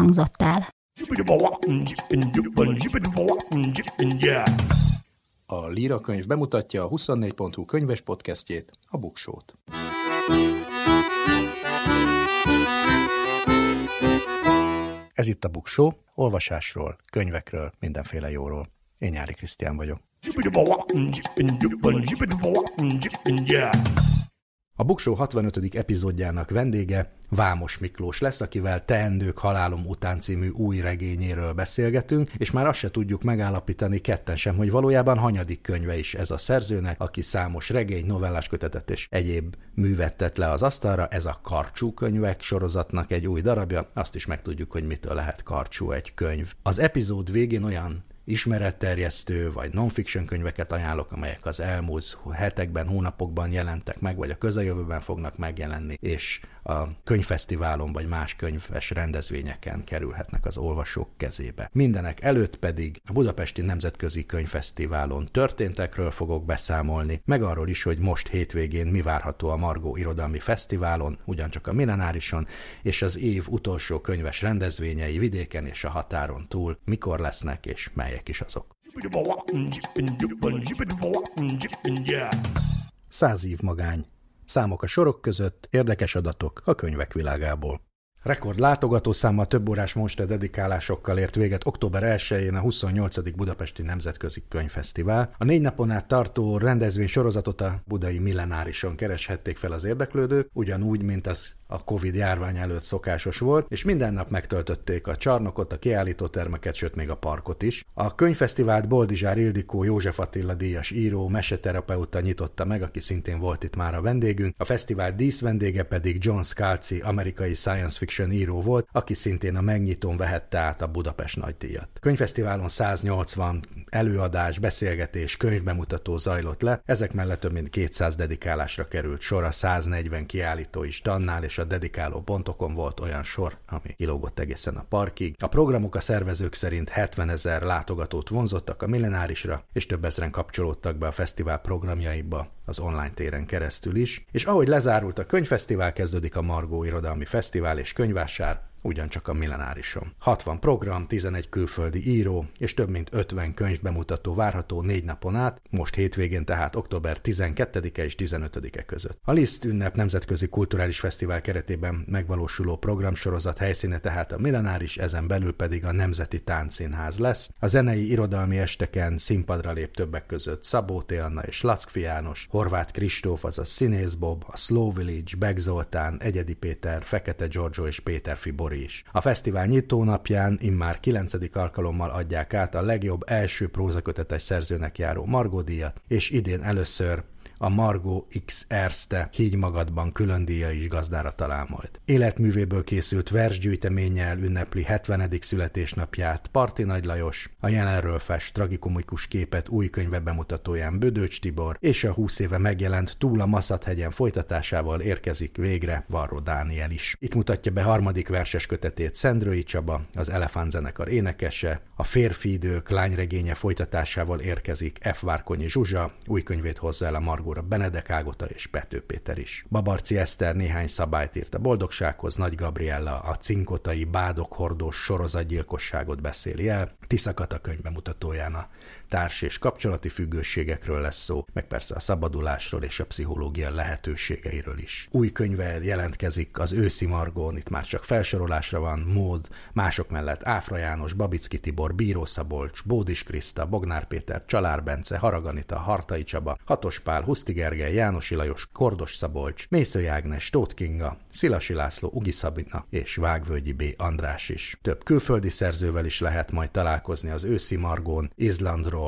hangzott el. A Líra könyv bemutatja a 24.hu könyves podcastjét, a Buksót. Ez itt a Buksó, olvasásról, könyvekről, mindenféle jóról. Én Nyári Krisztián vagyok. A Buksó 65. epizódjának vendége Vámos Miklós lesz, akivel Teendők halálom után című új regényéről beszélgetünk, és már azt se tudjuk megállapítani ketten sem, hogy valójában hanyadik könyve is ez a szerzőnek, aki számos regény, novellás kötetet és egyéb művet tett le az asztalra. Ez a Karcsú könyvek sorozatnak egy új darabja, azt is megtudjuk, hogy mitől lehet karcsú egy könyv. Az epizód végén olyan ismeretterjesztő vagy non-fiction könyveket ajánlok, amelyek az elmúlt hetekben, hónapokban jelentek meg, vagy a közeljövőben fognak megjelenni, és a könyvfesztiválon vagy más könyves rendezvényeken kerülhetnek az olvasók kezébe. Mindenek előtt pedig a Budapesti Nemzetközi Könyvfesztiválon történtekről fogok beszámolni, meg arról is, hogy most hétvégén mi várható a Margó Irodalmi Fesztiválon, ugyancsak a Millenárison, és az év utolsó könyves rendezvényei vidéken és a határon túl mikor lesznek és melyek is azok. Száz év magány Számok a sorok között, érdekes adatok a könyvek világából. Rekord látogatószámmal több órás monster dedikálásokkal ért véget október 1-én a 28. Budapesti Nemzetközi Könyvfesztivál. A négy napon át tartó rendezvény sorozatot a budai millenárison kereshették fel az érdeklődők, ugyanúgy, mint az a Covid járvány előtt szokásos volt, és minden nap megtöltötték a csarnokot, a kiállítótermeket, sőt még a parkot is. A könyvfesztivált Boldizsár Ildikó József Attila díjas író, meseterapeuta nyitotta meg, aki szintén volt itt már a vendégünk. A fesztivál díszvendége pedig John Scalzi, amerikai science fiction író volt, aki szintén a megnyitón vehette át a Budapest nagydíjat. Könyvfesztiválon 180 előadás, beszélgetés, könyvbemutató zajlott le, ezek mellett több mint 200 dedikálásra került sor a 140 kiállító stannál és a dedikáló pontokon volt olyan sor, ami kilógott egészen a parkig. A programok a szervezők szerint 70 ezer látogatót vonzottak a millenárisra, és több ezeren kapcsolódtak be a fesztivál programjaiba az online téren keresztül is. És ahogy lezárult a könyvfesztivál, kezdődik a Margó Irodalmi Fesztivál és könyvásár, ugyancsak a millenárison. 60 program, 11 külföldi író és több mint 50 könyv bemutató várható négy napon át, most hétvégén tehát október 12-e és 15-e között. A Liszt ünnep nemzetközi kulturális fesztivál keretében megvalósuló programsorozat helyszíne tehát a millenáris, ezen belül pedig a Nemzeti Táncszínház lesz. A zenei irodalmi esteken színpadra lép többek között Szabó T. Anna és Lackfi János, Horváth Kristóf, azaz Színész Bob, a Slow Village, Beck Zoltán, Egyedi Péter, Fekete Giorgio és Péter Fibor Tori is. A fesztivál nyitónapján immár 9. alkalommal adják át a legjobb első prózakötetes szerzőnek járó Margó díjat, és idén először a Margo X Erste Hígy magadban külön díja is gazdára talál majd. Életművéből készült versgyűjteménnyel ünnepli 70. születésnapját Parti Nagy Lajos, a jelenről fest tragikomikus képet új könyve bemutatóján Bödöcs Tibor, és a 20 éve megjelent Túl a Maszathegyen folytatásával érkezik végre Varro Dániel is. Itt mutatja be harmadik verses kötetét Szendrői Csaba, az Elefánt zenekar énekese, a Férfi idők lányregénye folytatásával érkezik F. Várkonyi Zsuzsa, új könyvét hozzá el a Margo Gábor, Benedek Ágota és Pető Péter is. Babarci Eszter néhány szabályt írt a boldogsághoz, Nagy Gabriella a cinkotai bádokhordós sorozatgyilkosságot beszéli el, Tiszakat a könyvbemutatóján a társ- és kapcsolati függőségekről lesz szó, meg persze a szabadulásról és a pszichológia lehetőségeiről is. Új könyve jelentkezik az őszi Margón, itt már csak felsorolásra van mód, mások mellett Áfra János, Babicki Tibor, Bíró Szabolcs, Bódis Kriszta, Bognár Péter, Csalár Bence, Haraganita, Hartai Csaba, Hatos Pál, Huszti Gergely, Jánosi Lajos, Kordos Szabolcs, Mészői Ágnes, Tóth Kinga, Szilasi László, Ugi Szabina és Vágvölgyi B. András is. Több külföldi szerzővel is lehet majd találkozni az őszi Margón, Izlandról,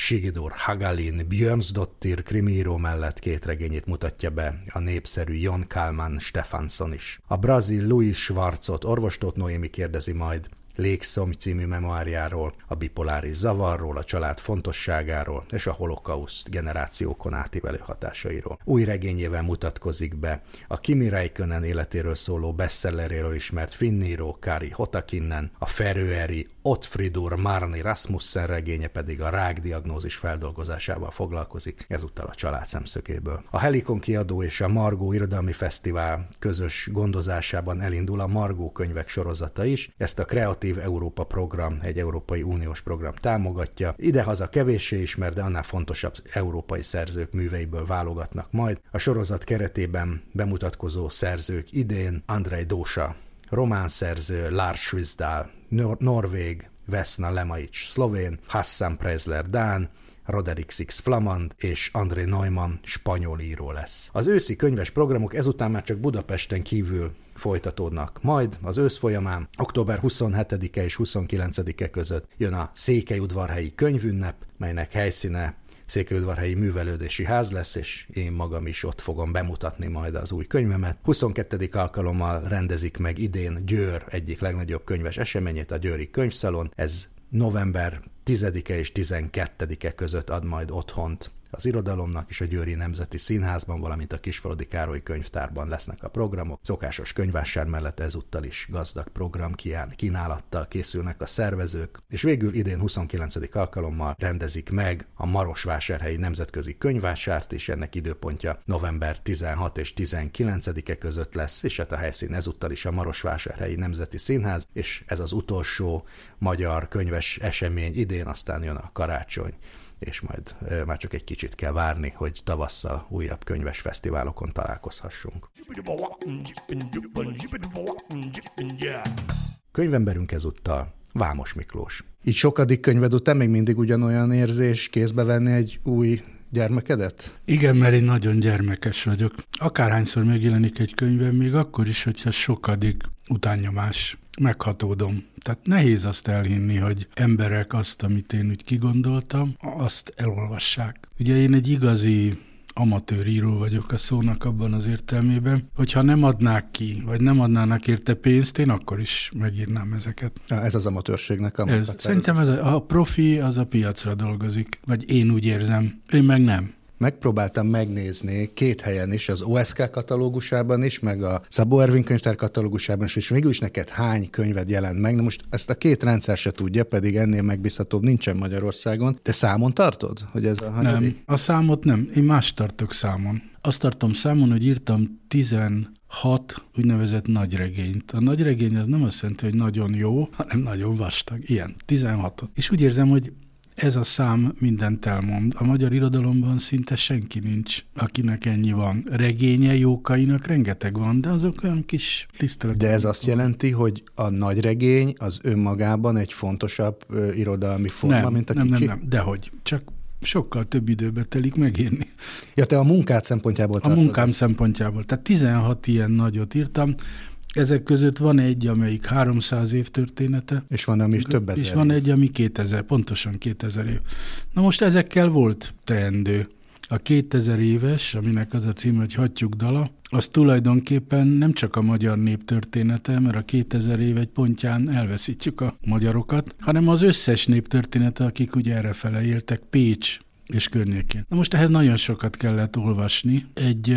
Sigidor Hagalin Björnsdottir krimíró mellett két regényét mutatja be a népszerű Jon Kalman Stefansson is. A brazil Louis Schwarzot orvostót Noémi kérdezi majd, Légszomj című memoárjáról, a bipoláris zavarról, a család fontosságáról és a holokauszt generációkon átívelő hatásairól. Új regényével mutatkozik be a Kimi Räikkönen életéről szóló bestselleréről ismert finníró Kari Hotakinnen, a Ferőeri Ottfridur Marni Rasmussen regénye pedig a rákdiagnózis feldolgozásával foglalkozik, ezúttal a család szemszögéből. A Helikon kiadó és a Margó Irodalmi Fesztivál közös gondozásában elindul a Margó könyvek sorozata is, ezt a kreatív Európa program, egy Európai Uniós program támogatja. Idehaza kevéssé ismer, de annál fontosabb európai szerzők műveiből válogatnak majd. A sorozat keretében bemutatkozó szerzők idén Andrei Dósa, román szerző Lars Svizdal, Nor- Norvég, Vesna Lemaic, szlovén, Hassan Presler, Dán, Roderick Six Flamand és André Neumann spanyol író lesz. Az őszi könyves programok ezután már csak Budapesten kívül folytatódnak. Majd az ősz folyamán, október 27-e és 29-e között jön a Székelyudvarhelyi könyvünnep, melynek helyszíne Székelyudvarhelyi Művelődési Ház lesz, és én magam is ott fogom bemutatni majd az új könyvemet. 22. alkalommal rendezik meg idén Győr egyik legnagyobb könyves eseményét, a Győri Könyvszalon. Ez november 10-e és 12-e között ad majd otthont az irodalomnak és a Győri Nemzeti Színházban, valamint a Kisfaludi Károly könyvtárban lesznek a programok. Szokásos könyvásár mellett ezúttal is gazdag program kínálattal készülnek a szervezők, és végül idén 29. alkalommal rendezik meg a Marosvásárhelyi Nemzetközi Könyvásárt, és ennek időpontja november 16 és 19-e között lesz, és hát a helyszín ezúttal is a Marosvásárhelyi Nemzeti Színház, és ez az utolsó magyar könyves esemény idén, aztán jön a karácsony és majd már csak egy kicsit kell várni, hogy tavasszal újabb könyves fesztiválokon találkozhassunk. Könyvemberünk ezúttal Vámos Miklós. Így sokadik könyved után még mindig ugyanolyan érzés kézbe venni egy új gyermekedet? Igen, mert én nagyon gyermekes vagyok. Akárhányszor megjelenik egy könyvem, még akkor is, hogyha sokadik utánnyomás meghatódom. Tehát nehéz azt elhinni, hogy emberek azt, amit én úgy kigondoltam, azt elolvassák. Ugye én egy igazi amatőr író vagyok a szónak abban az értelmében, hogyha nem adnák ki, vagy nem adnának érte pénzt, én akkor is megírnám ezeket. Ez az amatőrségnek a ez, Szerintem ez a, a profi az a piacra dolgozik, vagy én úgy érzem, én meg nem megpróbáltam megnézni két helyen is, az OSK katalógusában is, meg a Szabó Ervin könyvtár katalógusában is, és mégis neked hány könyved jelent meg. Na most ezt a két rendszer se tudja, pedig ennél megbízhatóbb nincsen Magyarországon. Te számon tartod, hogy ez a hanyadik? Nem, a számot nem. Én más tartok számon. Azt tartom számon, hogy írtam 16 úgynevezett nagyregényt. A nagyregény az nem azt jelenti, hogy nagyon jó, hanem nagyon vastag. Ilyen, 16-ot. És úgy érzem, hogy ez a szám mindent elmond. A magyar irodalomban szinte senki nincs, akinek ennyi van. Regénye jókainak rengeteg van, de azok olyan kis tisztelet. De ez azt jelenti, hogy a nagy regény az önmagában egy fontosabb ö, irodalmi forma, nem, mint a nem, kicsi? Nem, nem, dehogy. Csak sokkal több időbe telik megírni. Ja, te a munkát szempontjából A munkám ezt. szempontjából. Tehát 16 ilyen nagyot írtam, ezek között van egy, amelyik 300 év története. És van, ami is több ezer És van egy, ami 2000, pontosan 2000 év. Na most ezekkel volt teendő. A 2000 éves, aminek az a cím, hogy Hattyúk dala, az tulajdonképpen nem csak a magyar nép története, mert a 2000 év egy pontján elveszítjük a magyarokat, hanem az összes nép története, akik ugye erre fele éltek, Pécs és környékén. Na most ehhez nagyon sokat kellett olvasni. Egy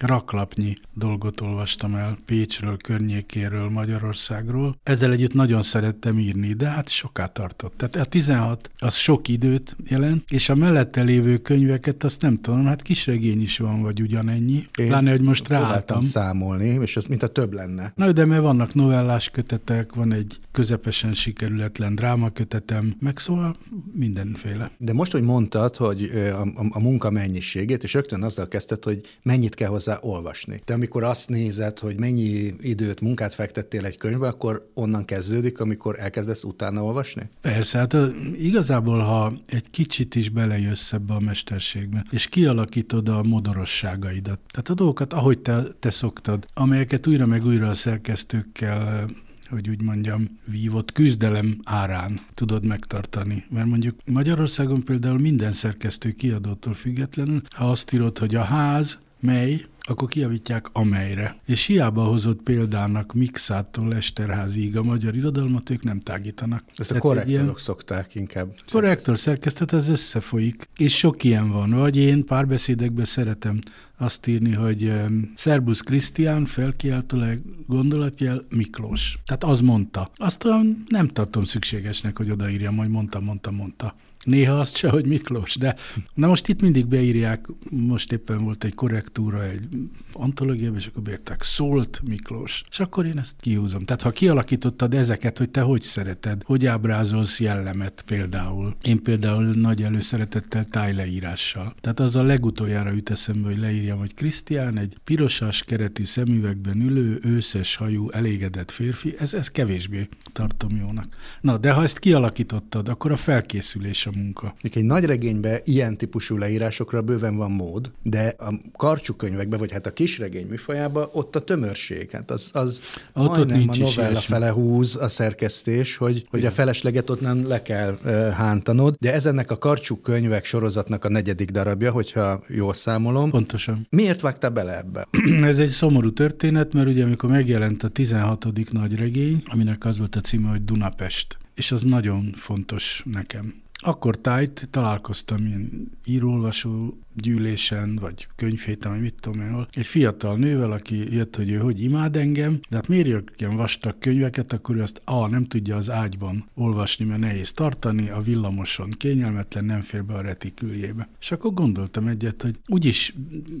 raklapnyi dolgot olvastam el Pécsről, környékéről, Magyarországról. Ezzel együtt nagyon szerettem írni, de hát soká tartott. Tehát a 16 az sok időt jelent, és a mellette lévő könyveket azt nem tudom, hát kisregény is van, vagy ugyanennyi. Én Pláne, hogy most ráálltam. számolni, és ez mint a több lenne. Na, de mert vannak novellás kötetek, van egy közepesen sikerületlen drámakötetem, meg szóval mindenféle. De most, hogy mondtad, hogy a, a, a munka mennyiségét, és rögtön azzal kezdted, hogy mennyit kell hozzá olvasni. De amikor azt nézed, hogy mennyi időt, munkát fektettél egy könyvbe, akkor onnan kezdődik, amikor elkezdesz utána olvasni? Persze, hát igazából, ha egy kicsit is belejössz ebbe a mesterségbe, és kialakítod a modorosságaidat, tehát a dolgokat, ahogy te, te szoktad, amelyeket újra meg újra a szerkesztőkkel hogy úgy mondjam, vívott küzdelem árán tudod megtartani. Mert mondjuk Magyarországon például minden szerkesztő kiadótól függetlenül, ha azt írod, hogy a ház, mely, akkor kiavítják amelyre. És hiába hozott példának Mixától Esterházig a magyar irodalmat, ők nem tágítanak. Ezt a korrektorok ilyen... szokták inkább. Korrektor szerkesztet, ez összefolyik. És sok ilyen van. Vagy én párbeszédekben szeretem azt írni, hogy Szerbusz Krisztián felkiáltólag gondolatjel Miklós. Tehát az mondta. Azt nem tartom szükségesnek, hogy odaírjam, hogy mondta, mondta, mondta. Néha azt se, hogy Miklós, de na most itt mindig beírják, most éppen volt egy korrektúra, egy antológiában, és akkor beírták, szólt Miklós. És akkor én ezt kihúzom. Tehát ha kialakítottad ezeket, hogy te hogy szereted, hogy ábrázolsz jellemet például. Én például nagy előszeretettel tájleírással. Tehát az a legutoljára jut eszembe, hogy leírjam, hogy Krisztián egy pirosas keretű szemüvegben ülő, őszes hajú, elégedett férfi, ez, ez kevésbé tartom jónak. Na, de ha ezt kialakítottad, akkor a felkészülés a munka. Egy nagy regényben ilyen típusú leírásokra bőven van mód, de a karcsú könyvekben, vagy hát a kisregény műfajában ott a tömörség, hát az, az ott, ott nincs a novella fele húz a szerkesztés, hogy, hogy a felesleget ott nem le kell uh, hántanod, de ez ennek a karcsú könyvek sorozatnak a negyedik darabja, hogyha jól számolom. Pontosan. Miért vágtál bele ebbe? ez egy szomorú történet, mert ugye amikor megjelent a 16. nagy regény, aminek az volt a címe, hogy Dunapest, és az nagyon fontos nekem. Akkor tájt találkoztam ilyen írólvasó gyűlésen, vagy könyvhéten, vagy mit tudom én, egy fiatal nővel, aki jött, hogy ő hogy imád engem, de hát miért jött ilyen vastag könyveket, akkor ő azt A, nem tudja az ágyban olvasni, mert nehéz tartani, a villamoson kényelmetlen, nem fér be a retiküljébe. És akkor gondoltam egyet, hogy úgyis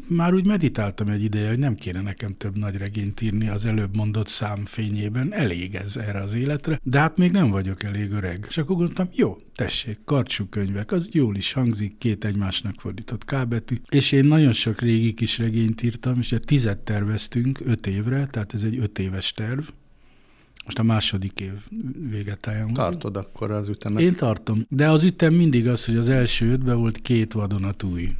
már úgy meditáltam egy ideje, hogy nem kéne nekem több nagy regényt írni az előbb mondott szám fényében, elég ez erre az életre, de hát még nem vagyok elég öreg. És akkor gondoltam, jó, tessék, karcsú könyvek, az jól is hangzik, két egymásnak fordított kábetű. És én nagyon sok régi kis regényt írtam, és tizet terveztünk öt évre, tehát ez egy öt éves terv. Most a második év véget álljon. Tartod akkor az ütemet? Én tartom. De az ütem mindig az, hogy az első ötben volt két vadonatúj.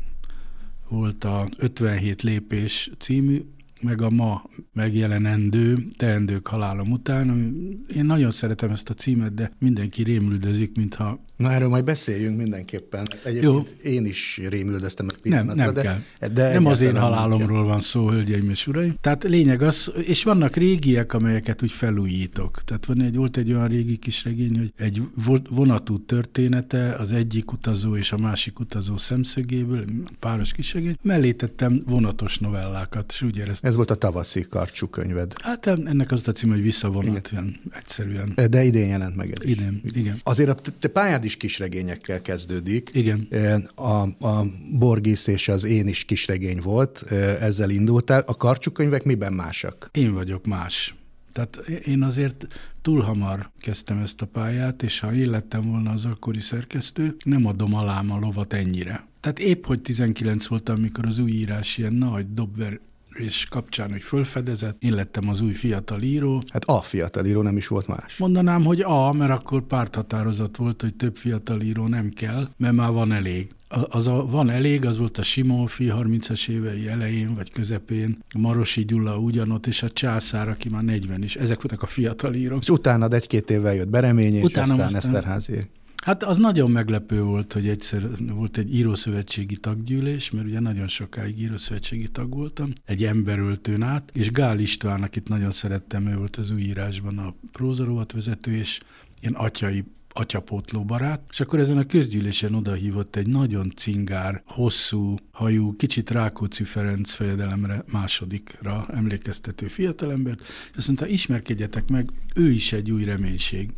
Volt a 57 lépés című, meg a ma megjelenendő Teendők halálom után. Én nagyon szeretem ezt a címet, de mindenki rémüldözik, mintha... Na erről majd beszéljünk mindenképpen. Egyébként Jó. én is rémüldöztem egy pillanatra. Nem, nem de, kell. De nem az én halálomról van szó, hölgyeim és uraim. Tehát lényeg az, és vannak régiek, amelyeket úgy felújítok. Tehát van egy, volt egy olyan régi kis regény, hogy egy vonatú története, az egyik utazó és a másik utazó szemszögéből, páros kisregény, mellé tettem vonatos novellákat, és úgy éreztem, ez volt a tavaszi karcsú könyved. Hát ennek az a cím, hogy visszavonat, ilyen egyszerűen. De idén jelent meg ez idén, is. igen. Azért a te pályád is kisregényekkel kezdődik. Igen. A, a Borgész és az Én is kisregény volt, ezzel indultál. A karcsú könyvek miben másak? Én vagyok más. Tehát én azért túl hamar kezdtem ezt a pályát, és ha én lettem volna az akkori szerkesztő, nem adom alám a lovat ennyire. Tehát épp, hogy 19 voltam, amikor az új írás ilyen nagy dobver és kapcsán, hogy fölfedezett, én lettem az új fiatal író. Hát a fiatal író nem is volt más. Mondanám, hogy a, mert akkor párthatározat volt, hogy több fiatal író nem kell, mert már van elég. Az a van elég, az volt a Simófi 30-as évei elején vagy közepén, Marosi Gyula ugyanott, és a császár, aki már 40 is. Ezek voltak a fiatal írók. És utána egy-két évvel jött Beremény, és utána aztán, aztán Eszterházi. Hát az nagyon meglepő volt, hogy egyszer volt egy írószövetségi taggyűlés, mert ugye nagyon sokáig írószövetségi tag voltam, egy emberöltőn át, és Gál István, akit nagyon szerettem, ő volt az új írásban a prózorovat vezető, és ilyen atyai atyapótló barát, és akkor ezen a közgyűlésen odahívott egy nagyon cingár, hosszú hajú, kicsit Rákóczi Ferenc fejedelemre másodikra emlékeztető fiatalembert, és azt mondta, ismerkedjetek meg, ő is egy új reménység.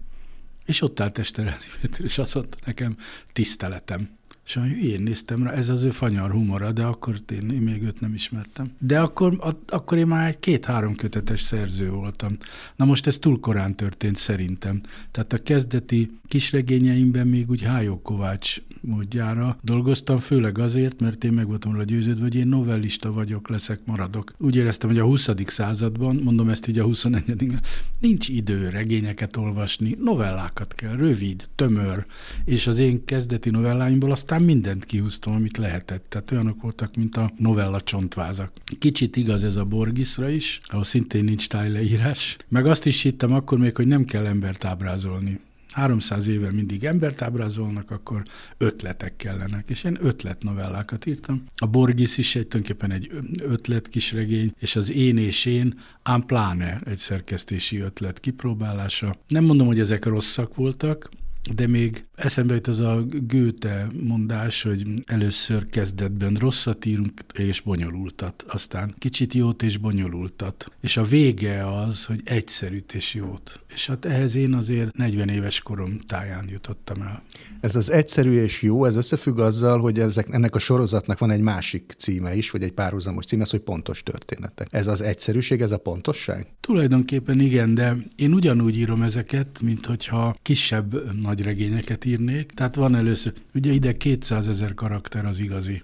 És ott állt Eszterházi Péter, és azt mondta nekem, tiszteletem. És olyan hülyén néztem rá, ez az ő fanyar humora, de akkor én, én még őt nem ismertem. De akkor, a, akkor én már egy két-három kötetes szerző voltam. Na most ez túl korán történt szerintem. Tehát a kezdeti kisregényeimben még úgy Hájó Kovács módjára dolgoztam, főleg azért, mert én meg voltam róla győződve, hogy én novellista vagyok, leszek, maradok. Úgy éreztem, hogy a 20. században, mondom ezt így a 21 nincs idő regényeket olvasni, novellákat kell, rövid, tömör, és az én kezdeti novelláimból aztán mindent kihúztam, amit lehetett. Tehát olyanok voltak, mint a novella csontvázak. Kicsit igaz ez a Borgisra is, ahol szintén nincs tájleírás. Meg azt is hittem akkor még, hogy nem kell embert ábrázolni. 300 éve mindig embert ábrázolnak, akkor ötletek kellenek. És én ötlet novellákat írtam. A Borgis is egy tulajdonképpen egy ötlet kisregény, és az Én és Én, ám pláne egy szerkesztési ötlet kipróbálása. Nem mondom, hogy ezek rosszak voltak, de még eszembe jut az a Goethe mondás, hogy először kezdetben rosszat írunk és bonyolultat, aztán kicsit jót és bonyolultat. És a vége az, hogy egyszerűt és jót. És hát ehhez én azért 40 éves korom táján jutottam el. Ez az egyszerű és jó, ez összefügg azzal, hogy ezek, ennek a sorozatnak van egy másik címe is, vagy egy párhuzamos címe, ez, hogy pontos történetek. Ez az egyszerűség, ez a pontosság? Tulajdonképpen igen, de én ugyanúgy írom ezeket, mint hogyha kisebb nagy regényeket írnék. Tehát van először, ugye ide 200 ezer karakter az igazi.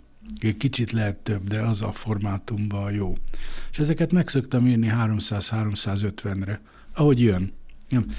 Kicsit lehet több, de az a formátumban jó. És ezeket meg szoktam írni 300-350-re, ahogy jön.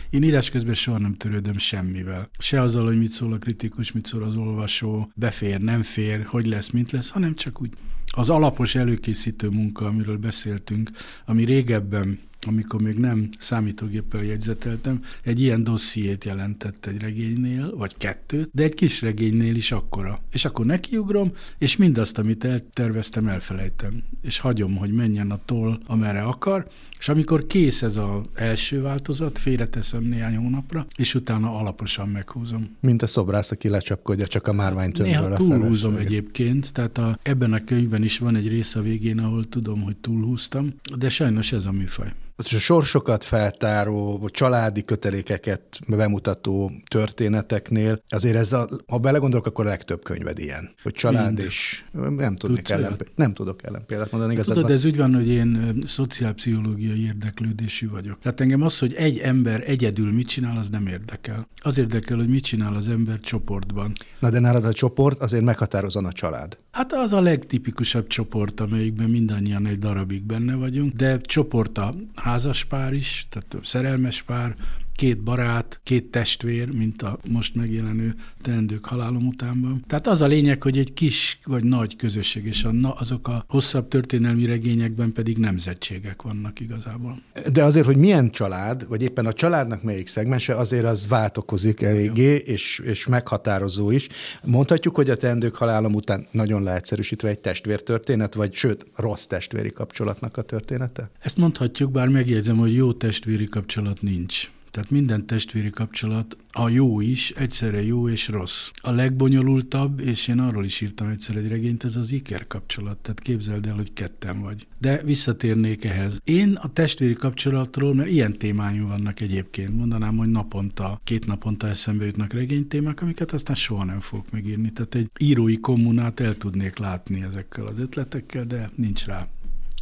Én írás közben soha nem törődöm semmivel. Se azzal, hogy mit szól a kritikus, mit szól az olvasó, befér, nem fér, hogy lesz, mint lesz, hanem csak úgy az alapos előkészítő munka, amiről beszéltünk, ami régebben amikor még nem számítógéppel jegyzeteltem, egy ilyen dossziét jelentett egy regénynél, vagy kettőt, de egy kis regénynél is akkora. És akkor nekiugrom, és mindazt, amit elterveztem, elfelejtem. És hagyom, hogy menjen a toll, amerre akar, és amikor kész ez az első változat, félreteszem néhány hónapra, és utána alaposan meghúzom. Mint a szobrász, aki lecsapkodja csak a márványtömbről. Néha túlhúzom egyébként, tehát a, ebben a könyvben is van egy rész a végén, ahol tudom, hogy túlhúztam, de sajnos ez a műfaj a sorsokat feltáró, családi kötelékeket bemutató történeteknél, azért ez a, ha belegondolok, akkor a legtöbb könyved ilyen. Hogy család Mind. és nem tudok ellen, nem tudok ellen példát mondani. Hát tudod, ez úgy van, hogy én szociálpszichológiai érdeklődésű vagyok. Tehát engem az, hogy egy ember egyedül mit csinál, az nem érdekel. Az érdekel, hogy mit csinál az ember csoportban. Na de nálad a csoport azért meghatározon a család. Hát az a legtipikusabb csoport, amelyikben mindannyian egy darabig benne vagyunk, de csoport a házas pár is, tehát szerelmes pár, két barát, két testvér, mint a most megjelenő teendők halálom utánban. Tehát az a lényeg, hogy egy kis vagy nagy közösség, és a, na, azok a hosszabb történelmi regényekben pedig nemzetségek vannak igazából. De azért, hogy milyen család, vagy éppen a családnak melyik szegmense, azért az változik eléggé, és, és meghatározó is. Mondhatjuk, hogy a teendők halálom után nagyon leegyszerűsítve egy testvértörténet, vagy sőt, rossz testvéri kapcsolatnak a története? Ezt mondhatjuk, bár megjegyzem, hogy jó testvéri kapcsolat nincs. Tehát minden testvéri kapcsolat, a jó is, egyszerre jó és rossz. A legbonyolultabb, és én arról is írtam egyszer egy regényt, ez az iker kapcsolat. Tehát képzeld el, hogy ketten vagy. De visszatérnék ehhez. Én a testvéri kapcsolatról, mert ilyen témáim vannak egyébként, mondanám, hogy naponta, két naponta eszembe jutnak regénytémák, amiket aztán soha nem fogok megírni. Tehát egy írói kommunát el tudnék látni ezekkel az ötletekkel, de nincs rá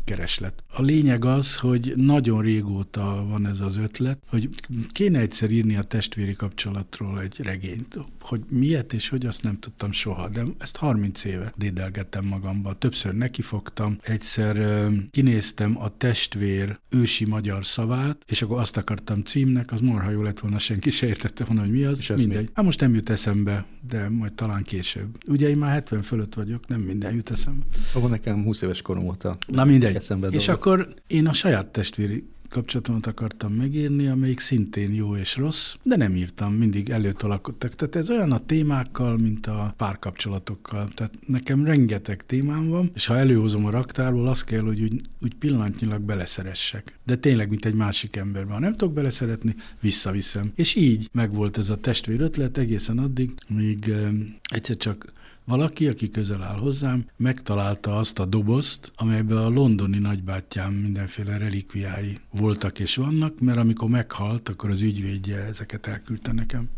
kereslet. A lényeg az, hogy nagyon régóta van ez az ötlet, hogy kéne egyszer írni a testvéri kapcsolatról egy regényt. Hogy miért és hogy azt nem tudtam soha, de ezt 30 éve dédelgettem magamba. Többször nekifogtam, egyszer kinéztem a testvér ősi magyar szavát, és akkor azt akartam címnek, az marha jó lett volna, senki se értette volna, hogy mi az. És Mindegy. Mi? Hát most nem jut eszembe, de majd talán később. Ugye én már 70 fölött vagyok, nem minden jut eszembe. Ahol nekem 20 éves korom óta. Na mindegy. Eszembe és akkor én a saját testvéri kapcsolatomat akartam megírni, amelyik szintén jó és rossz, de nem írtam, mindig előtolakodtak. Tehát ez olyan a témákkal, mint a párkapcsolatokkal. Tehát nekem rengeteg témám van, és ha előhozom a raktárból, az kell, hogy úgy, úgy pillanatnyilag beleszeressek. De tényleg, mint egy másik emberben. Ha nem tudok beleszeretni, visszaviszem. És így megvolt ez a testvér ötlet egészen addig, míg eh, egyszer csak valaki, aki közel áll hozzám, megtalálta azt a dobozt, amelyben a londoni nagybátyám mindenféle relikviái voltak és vannak, mert amikor meghalt, akkor az ügyvédje ezeket elküldte nekem.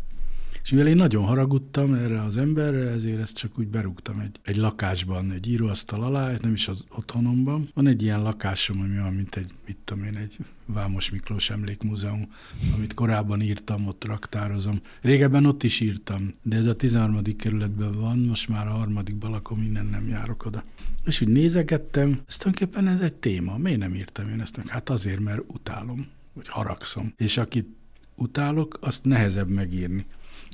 És mivel én nagyon haragudtam erre az emberre, ezért ezt csak úgy berúgtam egy, egy lakásban, egy íróasztal alá, nem is az otthonomban. Van egy ilyen lakásom, ami olyan, mint egy, mit tudom én, egy Vámos Miklós Emlékmúzeum, amit korábban írtam, ott raktározom. Régebben ott is írtam, de ez a 13. kerületben van, most már a harmadikban lakom, minden nem járok oda. És úgy nézegettem, ez tulajdonképpen ez egy téma. Miért nem írtam én ezt? Hát azért, mert utálom, vagy haragszom. És akit utálok, azt nehezebb megírni.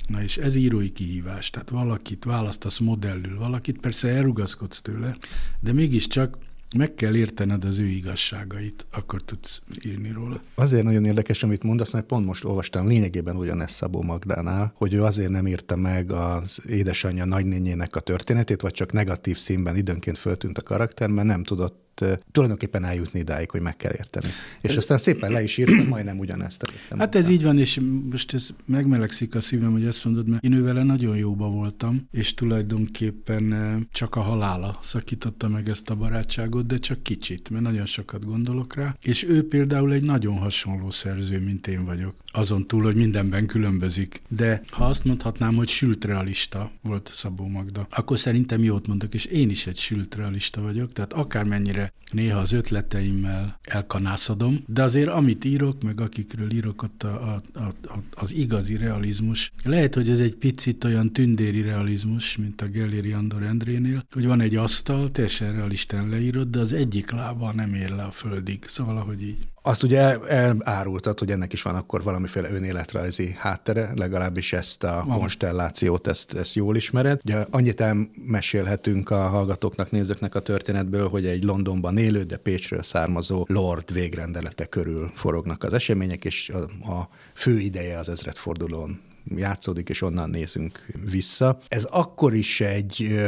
Na és ez írói kihívás, tehát valakit választasz modellül, valakit persze elrugaszkodsz tőle, de mégiscsak meg kell értened az ő igazságait, akkor tudsz írni róla. Azért nagyon érdekes, amit mondasz, mert pont most olvastam lényegében ugyanezt Szabó Magdánál, hogy ő azért nem írta meg az édesanyja nagynényének a történetét, vagy csak negatív színben időnként föltűnt a karakter, mert nem tudott tulajdonképpen eljutni idáig, hogy meg kell érteni. És ez... aztán szépen le is írtam, majdnem ugyanezt. Hát ez így van, és most ez megmelegszik a szívem, hogy ezt mondod, mert én ővele nagyon jóba voltam, és tulajdonképpen csak a halála szakította meg ezt a barátságot, de csak kicsit, mert nagyon sokat gondolok rá. És ő például egy nagyon hasonló szerző, mint én vagyok. Azon túl, hogy mindenben különbözik. De ha azt mondhatnám, hogy sült realista volt Szabó Magda, akkor szerintem jót mondok, és én is egy sült realista vagyok, tehát akármennyire néha az ötleteimmel elkanászadom, de azért amit írok, meg akikről írok ott a, a, a, az igazi realizmus, lehet, hogy ez egy picit olyan tündéri realizmus, mint a Gelléri Andor Endrénél, hogy van egy asztal, teljesen realistán leírod, de az egyik lába nem ér le a földig, szóval ahogy így. Azt ugye elárultad, hogy ennek is van akkor valamiféle önéletrajzi háttere, legalábbis ezt a van. konstellációt, ezt, ezt jól ismered. Ugye annyit elmesélhetünk a hallgatóknak, nézőknek a történetből, hogy egy Londonban élő, de Pécsről származó Lord végrendelete körül forognak az események, és a, a fő ideje az ezredfordulón játszódik, és onnan nézünk vissza. Ez akkor is egy,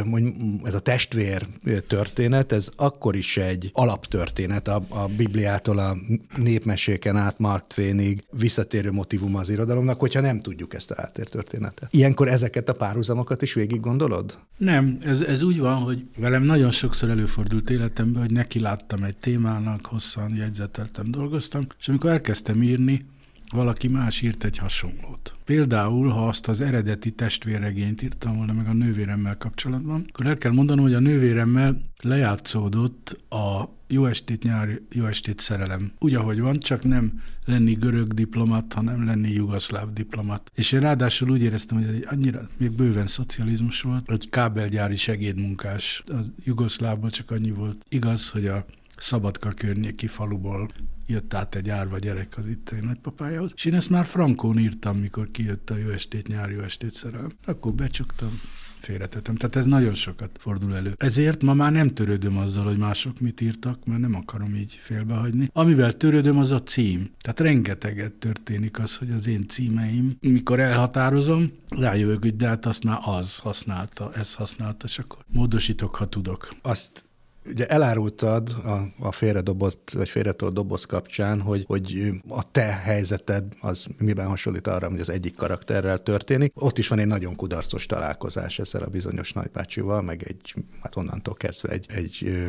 ez a testvér történet, ez akkor is egy alaptörténet a, a Bibliától a népmeséken át Mark Twainig visszatérő motivum az irodalomnak, hogyha nem tudjuk ezt a háttértörténetet. Ilyenkor ezeket a párhuzamokat is végig gondolod? Nem, ez, ez úgy van, hogy velem nagyon sokszor előfordult életemben, hogy neki láttam egy témának, hosszan jegyzeteltem, dolgoztam, és amikor elkezdtem írni, valaki más írt egy hasonlót. Például, ha azt az eredeti testvérregényt írtam volna meg a nővéremmel kapcsolatban, akkor el kell mondanom, hogy a nővéremmel lejátszódott a jó estét nyár, jó estét szerelem. Úgy, ahogy van, csak nem lenni görög diplomat, hanem lenni jugoszláv diplomat. És én ráadásul úgy éreztem, hogy annyira, még bőven szocializmus volt, hogy kábelgyári segédmunkás. A jugoszlávban csak annyi volt. Igaz, hogy a Szabadka környéki faluból jött át egy árva gyerek az itteni nagypapájához, és én ezt már frankón írtam, mikor kijött a jó estét, nyári jó estét szerelem. Akkor becsuktam, félretettem. Tehát ez nagyon sokat fordul elő. Ezért ma már nem törődöm azzal, hogy mások mit írtak, mert nem akarom így félbehagyni. Amivel törődöm, az a cím. Tehát rengeteget történik az, hogy az én címeim, mikor elhatározom, rájövök, hogy de hát azt már az használta, ez használta, és akkor módosítok, ha tudok. Azt Ugye elárultad a, a félredobott, vagy félretolt doboz kapcsán, hogy, hogy a te helyzeted az miben hasonlít arra, hogy az egyik karakterrel történik. Ott is van egy nagyon kudarcos találkozás ezzel a bizonyos nagybácsival, meg egy, hát onnantól kezdve egy, egy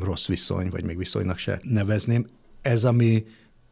rossz viszony, vagy még viszonynak se nevezném. Ez, ami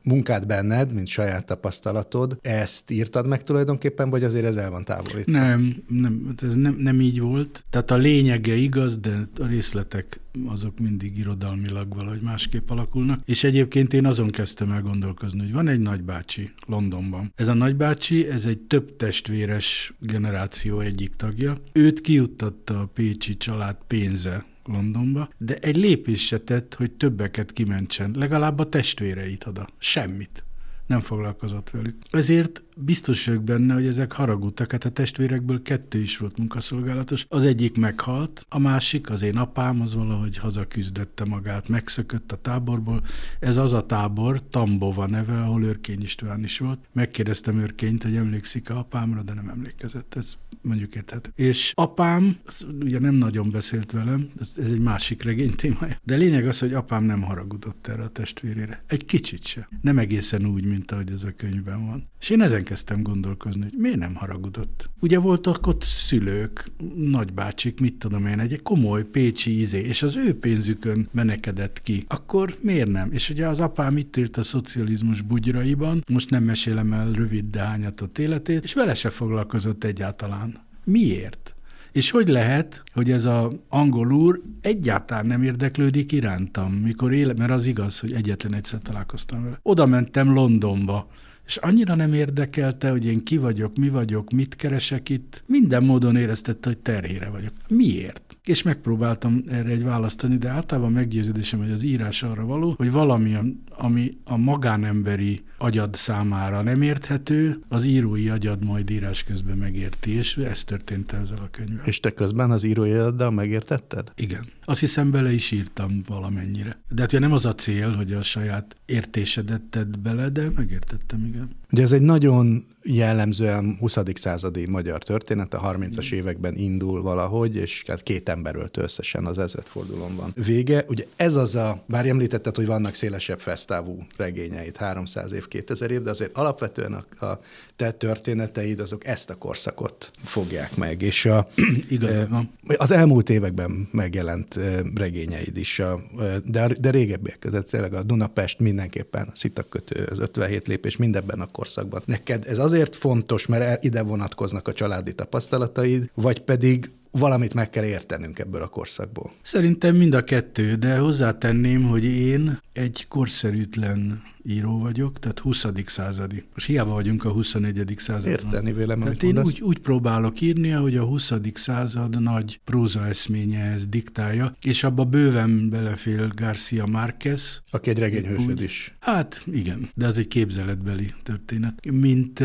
munkát benned, mint saját tapasztalatod, ezt írtad meg tulajdonképpen, vagy azért ez el van távolítva? Nem, nem, ez nem, nem így volt. Tehát a lényege igaz, de a részletek azok mindig irodalmilag valahogy másképp alakulnak. És egyébként én azon kezdtem el gondolkozni, hogy van egy nagybácsi Londonban. Ez a nagybácsi, ez egy több testvéres generáció egyik tagja. Őt kiuttatta a Pécsi család pénze Londonba, de egy lépés tett, hogy többeket kimentsen, legalább a testvéreit oda. Semmit. Nem foglalkozott velük. Ezért biztos vagyok benne, hogy ezek haragudtak. Hát a testvérekből kettő is volt munkaszolgálatos. Az egyik meghalt, a másik, az én apám, az valahogy hazaküzdette magát, megszökött a táborból. Ez az a tábor, Tambova neve, ahol Örkény István is volt. Megkérdeztem Örkényt, hogy emlékszik a apámra, de nem emlékezett. Ez mondjuk érthető. És apám, ugye nem nagyon beszélt velem, ez, ez egy másik regény témája, de lényeg az, hogy apám nem haragudott erre a testvérére. Egy kicsit se. Nem egészen úgy, mint ahogy ez a könyvben van. És én ezen elkezdtem gondolkozni, hogy miért nem haragudott. Ugye voltak ott szülők, nagybácsik, mit tudom én, egy komoly pécsi izé, és az ő pénzükön menekedett ki. Akkor miért nem? És ugye az apám itt élt a szocializmus bugyraiban, most nem mesélem el rövid, de hányatott életét, és vele se foglalkozott egyáltalán. Miért? És hogy lehet, hogy ez a angol úr egyáltalán nem érdeklődik irántam, mikor éle, mert az igaz, hogy egyetlen egyszer találkoztam vele. Oda mentem Londonba, és annyira nem érdekelte, hogy én ki vagyok, mi vagyok, mit keresek itt. Minden módon éreztette, hogy terhére vagyok. Miért? És megpróbáltam erre egy választani, de általában meggyőződésem, hogy az írás arra való, hogy valami, ami a magánemberi agyad számára nem érthető, az írói agyad majd írás közben megérti, és ez történt ezzel a könyvvel. És te közben az írói agyaddal megértetted? Igen. Azt hiszem bele is írtam valamennyire. De hát ugye nem az a cél, hogy a saját értésedet tedd bele, de megértettem, igen. Ugye ez egy nagyon jellemzően 20. századi magyar történet, a 30-as években indul valahogy, és hát két ember ölt összesen az ezredfordulón van vége. Ugye ez az a, bár említetted, hogy vannak szélesebb fesztávú regényeit, 300 év, 2000 év, de azért alapvetően a, a te történeteid azok ezt a korszakot fogják meg, és a, Igazad van. az elmúlt években megjelent regényeid is, a, de, de régebbiek között tényleg a Dunapest mindenképpen, a Szitakötő, az 57 lépés mindebben a korszakban. Neked ez azért fontos, mert ide vonatkoznak a családi tapasztalataid, vagy pedig valamit meg kell értenünk ebből a korszakból. Szerintem mind a kettő, de hozzátenném, hogy én egy korszerűtlen író vagyok, tehát 20. századi. Most hiába vagyunk a 21. században. Érteni vélem, Tehát én úgy, úgy próbálok írni, hogy a 20. század nagy próza eszménye ez diktálja, és abba bőven belefél Garcia Márquez. Aki egy regényhősöd is. Hát igen, de az egy képzeletbeli történet. Mint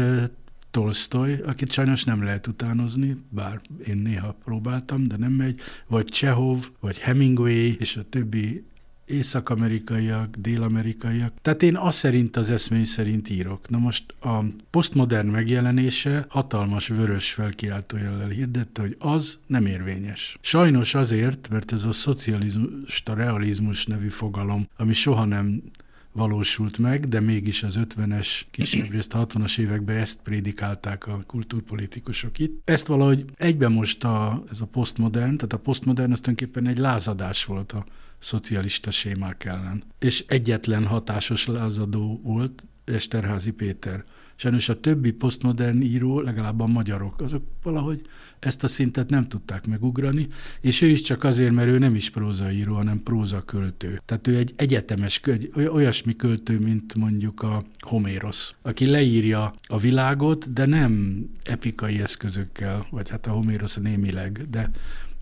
Tolstoy, akit sajnos nem lehet utánozni, bár én néha próbáltam, de nem megy, vagy Csehov, vagy Hemingway, és a többi észak-amerikaiak, dél-amerikaiak. Tehát én azt szerint, az eszmény szerint írok. Na most a posztmodern megjelenése hatalmas vörös felkiáltójellel hirdette, hogy az nem érvényes. Sajnos azért, mert ez a szocializmusta realizmus nevű fogalom, ami soha nem valósult meg, de mégis az 50-es, kisebb részt a 60-as években ezt prédikálták a kultúrpolitikusok itt. Ezt valahogy egyben most a, ez a posztmodern, tehát a posztmodern az tulajdonképpen egy lázadás volt a szocialista sémák ellen. És egyetlen hatásos lázadó volt Esterházi Péter. Sajnos a többi posztmodern író, legalább a magyarok, azok valahogy ezt a szintet nem tudták megugrani, és ő is csak azért, mert ő nem is prózaíró, hanem prózaköltő. Tehát ő egy egyetemes, olyasmi költő, mint mondjuk a Homérosz, aki leírja a világot, de nem epikai eszközökkel, vagy hát a Homérosz némileg, de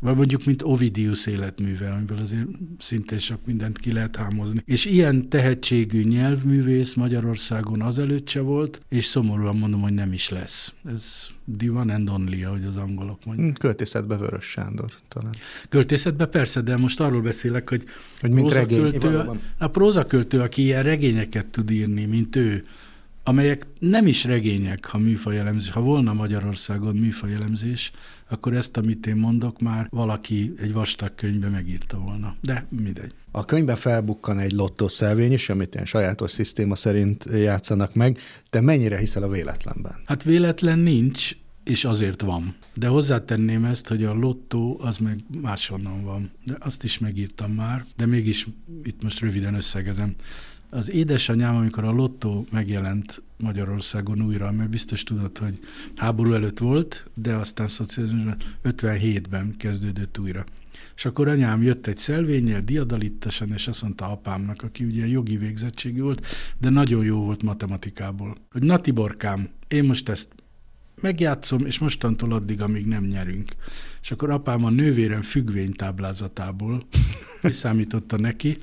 vagy mondjuk, mint Ovidius életműve, amiből azért szintén sok mindent ki lehet hámozni. És ilyen tehetségű nyelvművész Magyarországon azelőtt se volt, és szomorúan mondom, hogy nem is lesz. Ez the one and only, ahogy az angolok mondják. Hm, költészetbe Vörös Sándor talán. Költészetbe persze, de most arról beszélek, hogy, hogy mint regény, a prózaköltő, aki ilyen regényeket tud írni, mint ő, amelyek nem is regények, ha műfajelemzés, ha volna Magyarországon műfajelemzés, akkor ezt, amit én mondok, már valaki egy vastag könyvbe megírta volna. De mindegy. A könyvben felbukkan egy lottószelvény is, amit ilyen sajátos szisztéma szerint játszanak meg. Te mennyire hiszel a véletlenben? Hát véletlen nincs, és azért van. De hozzátenném ezt, hogy a lottó az meg máshonnan van. De azt is megírtam már, de mégis itt most röviden összegezem. Az édesanyám, amikor a lottó megjelent Magyarországon újra, mert biztos tudod, hogy háború előtt volt, de aztán szocializmusban 57-ben kezdődött újra. És akkor anyám jött egy szelvényel, diadalittasan, és azt mondta apámnak, aki ugye jogi végzettségű volt, de nagyon jó volt matematikából, hogy na Tiborkám, én most ezt megjátszom, és mostantól addig, amíg nem nyerünk. És akkor apám a nővérem függvénytáblázatából kiszámította neki,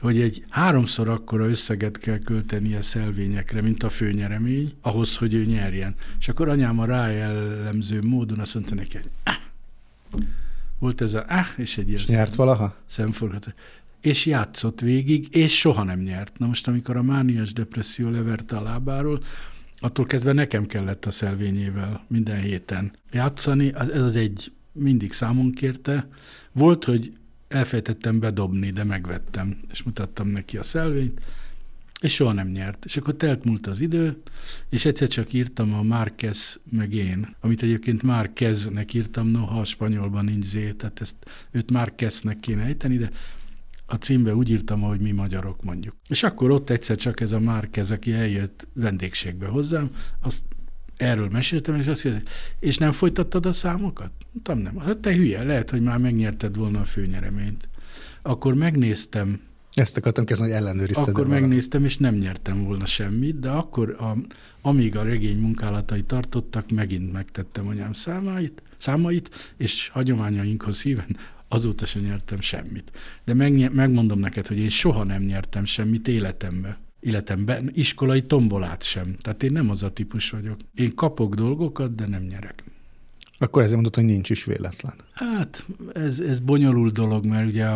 hogy egy háromszor akkora összeget kell költeni a szelvényekre, mint a főnyeremény, ahhoz, hogy ő nyerjen. És akkor anyám a rájellemző módon azt mondta neki, hogy ah! volt ez a ah, és egy ilyen és nyert szem, valaha? Szemforgat. És játszott végig, és soha nem nyert. Na most, amikor a mániás depresszió leverte a lábáról, attól kezdve nekem kellett a szelvényével minden héten játszani, ez az egy mindig számon kérte. Volt, hogy elfejtettem bedobni, de megvettem, és mutattam neki a szelvényt, És soha nem nyert. És akkor telt múlt az idő, és egyszer csak írtam a Márquez meg én, amit egyébként Márqueznek írtam, noha a spanyolban nincs zé, tehát ezt őt Márqueznek kéne ejteni, de a címbe úgy írtam, hogy mi magyarok mondjuk. És akkor ott egyszer csak ez a Márquez, aki eljött vendégségbe hozzám, azt erről meséltem, és azt kérdezi, és nem folytattad a számokat? Mondtam, nem. Hát te hülye, lehet, hogy már megnyerted volna a főnyereményt. Akkor megnéztem ezt akartam kezdeni, hogy ellenőrizted. Akkor megnéztem, és nem nyertem volna semmit, de akkor, a, amíg a regény munkálatai tartottak, megint megtettem anyám számáit, számait, és hagyományainkhoz híven azóta sem nyertem semmit. De meg, megmondom neked, hogy én soha nem nyertem semmit életemben. Életemben iskolai tombolát sem. Tehát én nem az a típus vagyok. Én kapok dolgokat, de nem nyerek. Akkor ezért mondod, hogy nincs is véletlen. Hát ez, ez bonyolult dolog, mert ugye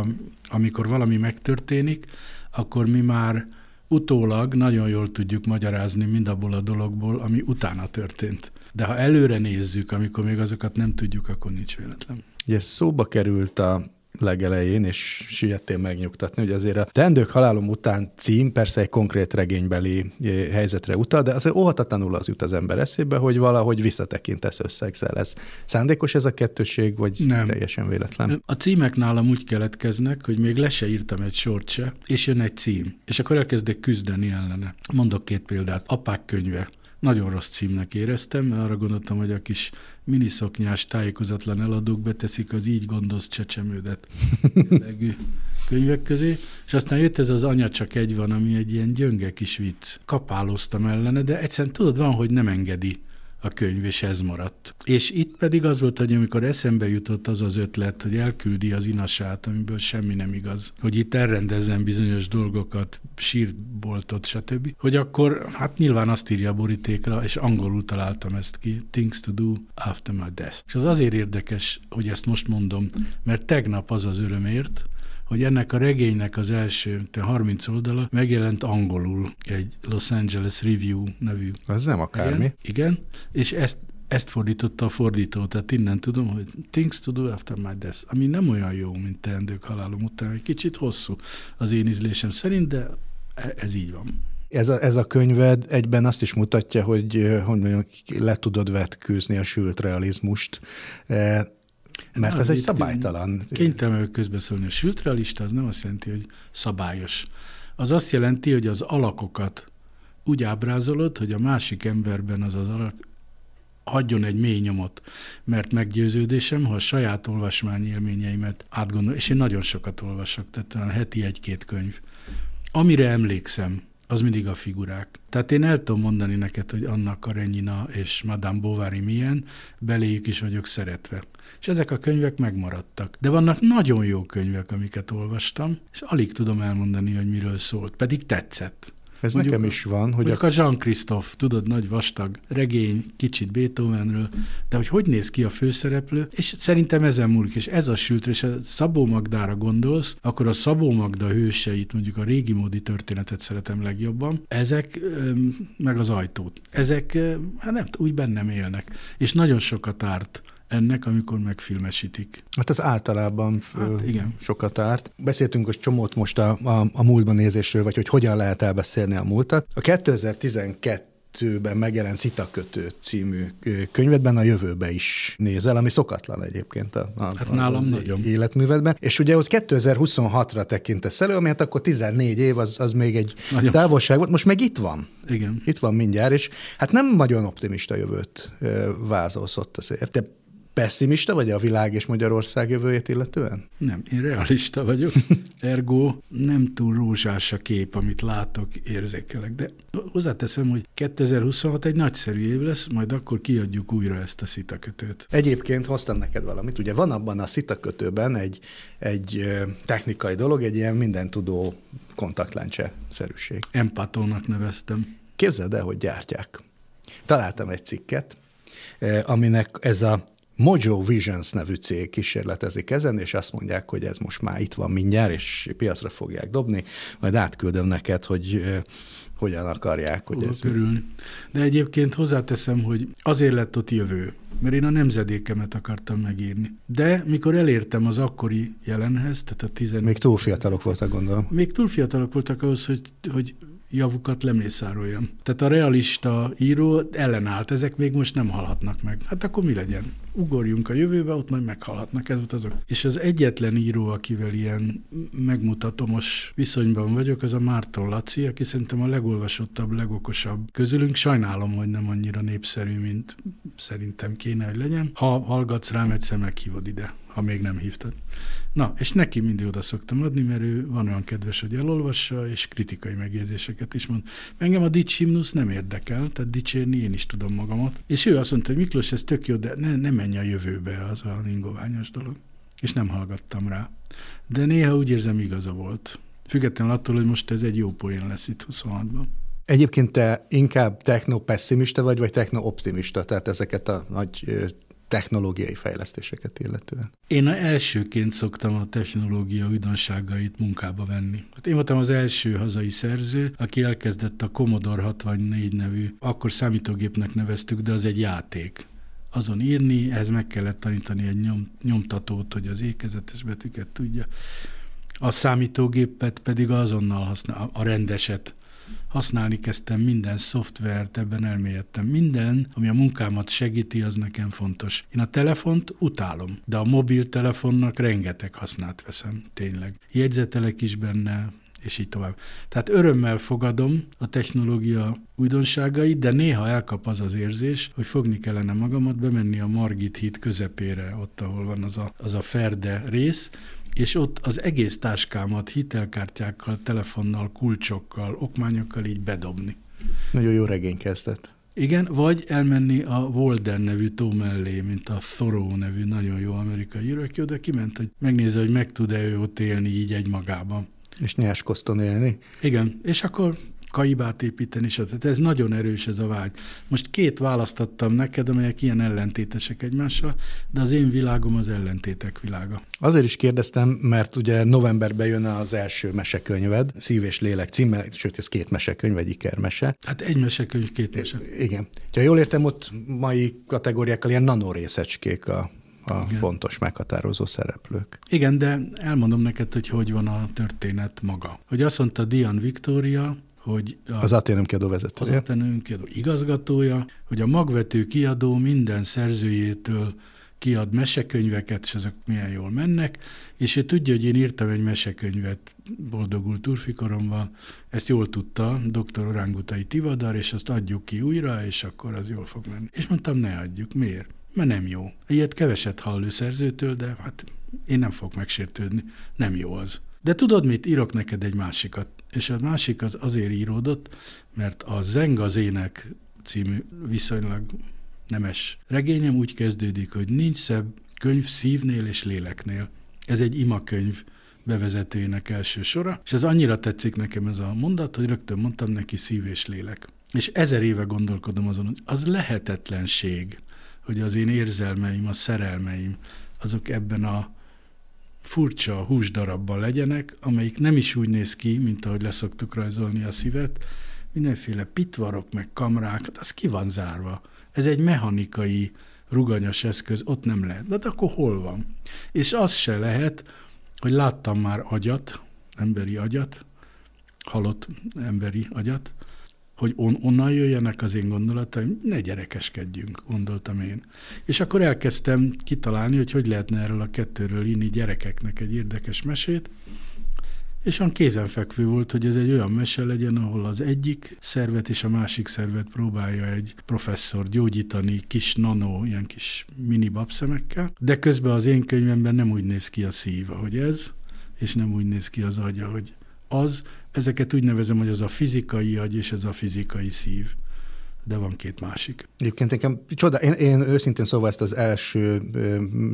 amikor valami megtörténik, akkor mi már utólag nagyon jól tudjuk magyarázni mind abból a dologból, ami utána történt. De ha előre nézzük, amikor még azokat nem tudjuk, akkor nincs véletlen. Ugye szóba került a legelején, és siettél megnyugtatni, hogy azért a Tendők halálom után cím persze egy konkrét regénybeli eh, helyzetre utal, de azért óhatatlanul az jut az ember eszébe, hogy valahogy visszatekintesz, összegszel. Ez szándékos ez a kettőség, vagy Nem. teljesen véletlen? A címek nálam úgy keletkeznek, hogy még le se írtam egy sort se, és jön egy cím, és akkor elkezdek küzdeni ellene. Mondok két példát. Apák könyve. Nagyon rossz címnek éreztem, mert arra gondoltam, hogy a kis miniszoknyás, tájékozatlan eladók beteszik az így gondolsz csecsemődet könyvek közé, és aztán jött ez az Anya csak egy van, ami egy ilyen gyönge kis vicc. Kapáloztam ellene, de egyszerűen tudod, van, hogy nem engedi a könyv, és ez maradt. És itt pedig az volt, hogy amikor eszembe jutott az az ötlet, hogy elküldi az inasát, amiből semmi nem igaz, hogy itt elrendezzen bizonyos dolgokat, sírboltot, stb., hogy akkor hát nyilván azt írja a borítékra, és angolul találtam ezt ki, Things to do after my death. És az azért érdekes, hogy ezt most mondom, mert tegnap az az örömért, hogy ennek a regénynek az első 30 oldala megjelent angolul egy Los Angeles Review nevű. Ez nem akármi. Igen, igen és ezt ezt fordította a fordító, tehát innen tudom, hogy Things to do after my death, ami nem olyan jó, mint teendők halálom után, egy kicsit hosszú az én ízlésem szerint, de e- ez így van. Ez a, ez a könyved egyben azt is mutatja, hogy, hogy mondjam, le tudod vetkőzni a sült realizmust. Mert ez egy szabálytalan. Kénytelen vagyok közbeszólni. A sült realista az nem azt jelenti, hogy szabályos. Az azt jelenti, hogy az alakokat úgy ábrázolod, hogy a másik emberben az az alak hagyjon egy mély nyomot, mert meggyőződésem, ha a saját olvasmány élményeimet átgondol, és én nagyon sokat olvasok, tehát talán heti egy-két könyv. Amire emlékszem, az mindig a figurák. Tehát én el tudom mondani neked, hogy Anna Karenina és Madame Bovary milyen, beléjük is vagyok szeretve és ezek a könyvek megmaradtak. De vannak nagyon jó könyvek, amiket olvastam, és alig tudom elmondani, hogy miről szólt, pedig tetszett. Ez mondjuk, nekem is van. Hogy a, a Jean-Christophe, tudod, nagy vastag regény, kicsit Beethovenről, de hogy hogy néz ki a főszereplő, és szerintem ezen múlik, és ez a sült, és a Szabó Magdára gondolsz, akkor a Szabó Magda hőseit, mondjuk a régi módi történetet szeretem legjobban, ezek, meg az ajtót, ezek, hát nem, úgy bennem élnek, és nagyon sokat árt ennek, amikor megfilmesítik. Hát az általában hát, igen. sokat árt. Beszéltünk hogy csomót most a, a, a múltban nézésről, vagy hogy hogyan lehet elbeszélni a múltat. A 2012 ben megjelent Szitakötő című könyvedben a jövőbe is nézel, ami szokatlan egyébként a, a, hát nálam a nagyon. életművedben. És ugye ott 2026-ra tekintesz elő, ami hát akkor 14 év, az, az még egy nagyon. távolság volt, most meg itt van. Igen. Itt van mindjárt, és hát nem nagyon optimista jövőt vázolsz ott azért. De pessimista vagy a világ és Magyarország jövőjét illetően? Nem, én realista vagyok. Ergo nem túl rózsás a kép, amit látok, érzékelek. De hozzáteszem, hogy 2026 egy nagyszerű év lesz, majd akkor kiadjuk újra ezt a szitakötőt. Egyébként hoztam neked valamit. Ugye van abban a szitakötőben egy, egy technikai dolog, egy ilyen mindentudó kontaktlencse-szerűség. Empatónak neveztem. Képzeld el, hogy gyártják. Találtam egy cikket, aminek ez a Mojo Visions nevű cég kísérletezik ezen, és azt mondják, hogy ez most már itt van mindjárt, és piacra fogják dobni, majd átküldöm neked, hogy hogyan akarják. Hogy ez körülni. De egyébként hozzáteszem, hogy azért lett ott jövő, mert én a nemzedékemet akartam megírni. De mikor elértem az akkori jelenhez, tehát a tizen... Még túl fiatalok voltak, gondolom. Még túl fiatalok voltak ahhoz, hogy, hogy javukat lemészároljam. Tehát a realista író ellenállt, ezek még most nem halhatnak meg. Hát akkor mi legyen? Ugorjunk a jövőbe, ott majd meghalhatnak, ez volt azok. És az egyetlen író, akivel ilyen megmutatomos viszonyban vagyok, az a Márton Laci, aki szerintem a legolvasottabb, legokosabb közülünk. Sajnálom, hogy nem annyira népszerű, mint szerintem kéne, hogy legyen. Ha hallgatsz rám, egyszer meghívod ide ha még nem hívtad. Na, és neki mindig oda szoktam adni, mert ő van olyan kedves, hogy elolvassa, és kritikai megjegyzéseket is mond. Engem a dicsimnusz nem érdekel, tehát dicsérni én is tudom magamat. És ő azt mondta, hogy Miklós, ez tök jó, de ne, ne menj a jövőbe, az a ingoványos dolog. És nem hallgattam rá. De néha úgy érzem, igaza volt. Függetlenül attól, hogy most ez egy jó poén lesz itt 26-ban. Egyébként te inkább techno-pessimista vagy, vagy techno-optimista? Tehát ezeket a nagy technológiai fejlesztéseket illetően? Én elsőként szoktam a technológia újdonságait munkába venni. Hát én voltam az első hazai szerző, aki elkezdett a Commodore 64 nevű, akkor számítógépnek neveztük, de az egy játék azon írni, ehhez meg kellett tanítani egy nyom, nyomtatót, hogy az ékezetes betűket tudja. A számítógépet pedig azonnal használ, a rendeset használni kezdtem minden szoftvert, ebben elmélyedtem. Minden, ami a munkámat segíti, az nekem fontos. Én a telefont utálom, de a mobiltelefonnak rengeteg hasznát veszem, tényleg. Jegyzetelek is benne, és így tovább. Tehát örömmel fogadom a technológia újdonságait, de néha elkap az az érzés, hogy fogni kellene magamat, bemenni a Margit híd közepére, ott, ahol van az a, az a ferde rész, és ott az egész táskámat hitelkártyákkal, telefonnal, kulcsokkal, okmányokkal így bedobni. Nagyon jó regény kezdett. Igen, vagy elmenni a Walden nevű tó mellé, mint a Thoreau nevű nagyon jó amerikai aki oda kiment, hogy megnézze, hogy meg tud-e ő ott élni így egymagában. És nyers koszton élni? Igen, és akkor kaibát építeni, tehát ez nagyon erős ez a vágy. Most két választottam neked, amelyek ilyen ellentétesek egymással, de az én világom az ellentétek világa. Azért is kérdeztem, mert ugye novemberben jön az első mesekönyved, Szív és Lélek címe, sőt, ez két mesekönyv, egy ikermese. Hát egy mesekönyv, két mese. Igen. Ha jól értem, ott mai kategóriákkal ilyen nanorészecskék a a Igen. fontos meghatározó szereplők. Igen, de elmondom neked, hogy hogy van a történet maga. Hogy azt mondta Dian Victoria, hogy a, az Aténum kiadó vezetője. Az Aténum kiadó igazgatója, hogy a magvető kiadó minden szerzőjétől kiad mesekönyveket, és azok milyen jól mennek, és ő tudja, hogy én írtam egy mesekönyvet boldogult turfikoromban, ezt jól tudta dr. Orángutai Tivadar, és azt adjuk ki újra, és akkor az jól fog menni. És mondtam, ne adjuk. Miért? Mert nem jó. Ilyet keveset hall ő szerzőtől, de hát én nem fogok megsértődni. Nem jó az. De tudod mit? Írok neked egy másikat és a másik az azért íródott, mert a Zeng az ének című viszonylag nemes regényem úgy kezdődik, hogy nincs szebb könyv szívnél és léleknél. Ez egy imakönyv bevezetőjének első sora, és ez annyira tetszik nekem ez a mondat, hogy rögtön mondtam neki szív és lélek. És ezer éve gondolkodom azon, hogy az lehetetlenség, hogy az én érzelmeim, a szerelmeim, azok ebben a furcsa húsdarabban legyenek, amelyik nem is úgy néz ki, mint ahogy leszoktuk rajzolni a szívet, mindenféle pitvarok, meg kamrák, az ki van zárva. Ez egy mechanikai, ruganyos eszköz, ott nem lehet. De akkor hol van? És az se lehet, hogy láttam már agyat, emberi agyat, halott emberi agyat, hogy on, onnan jöjjenek az én gondolataim, ne gyerekeskedjünk, gondoltam én. És akkor elkezdtem kitalálni, hogy hogy lehetne erről a kettőről inni gyerekeknek egy érdekes mesét, és olyan kézenfekvő volt, hogy ez egy olyan mese legyen, ahol az egyik szervet és a másik szervet próbálja egy professzor gyógyítani kis nano, ilyen kis mini babszemekkel, de közben az én könyvemben nem úgy néz ki a szív, ahogy ez, és nem úgy néz ki az agya, hogy az, ezeket úgy nevezem, hogy az a fizikai agy és ez a fizikai szív de van két másik. Egyébként nekem csoda, én, én őszintén szóval ezt az első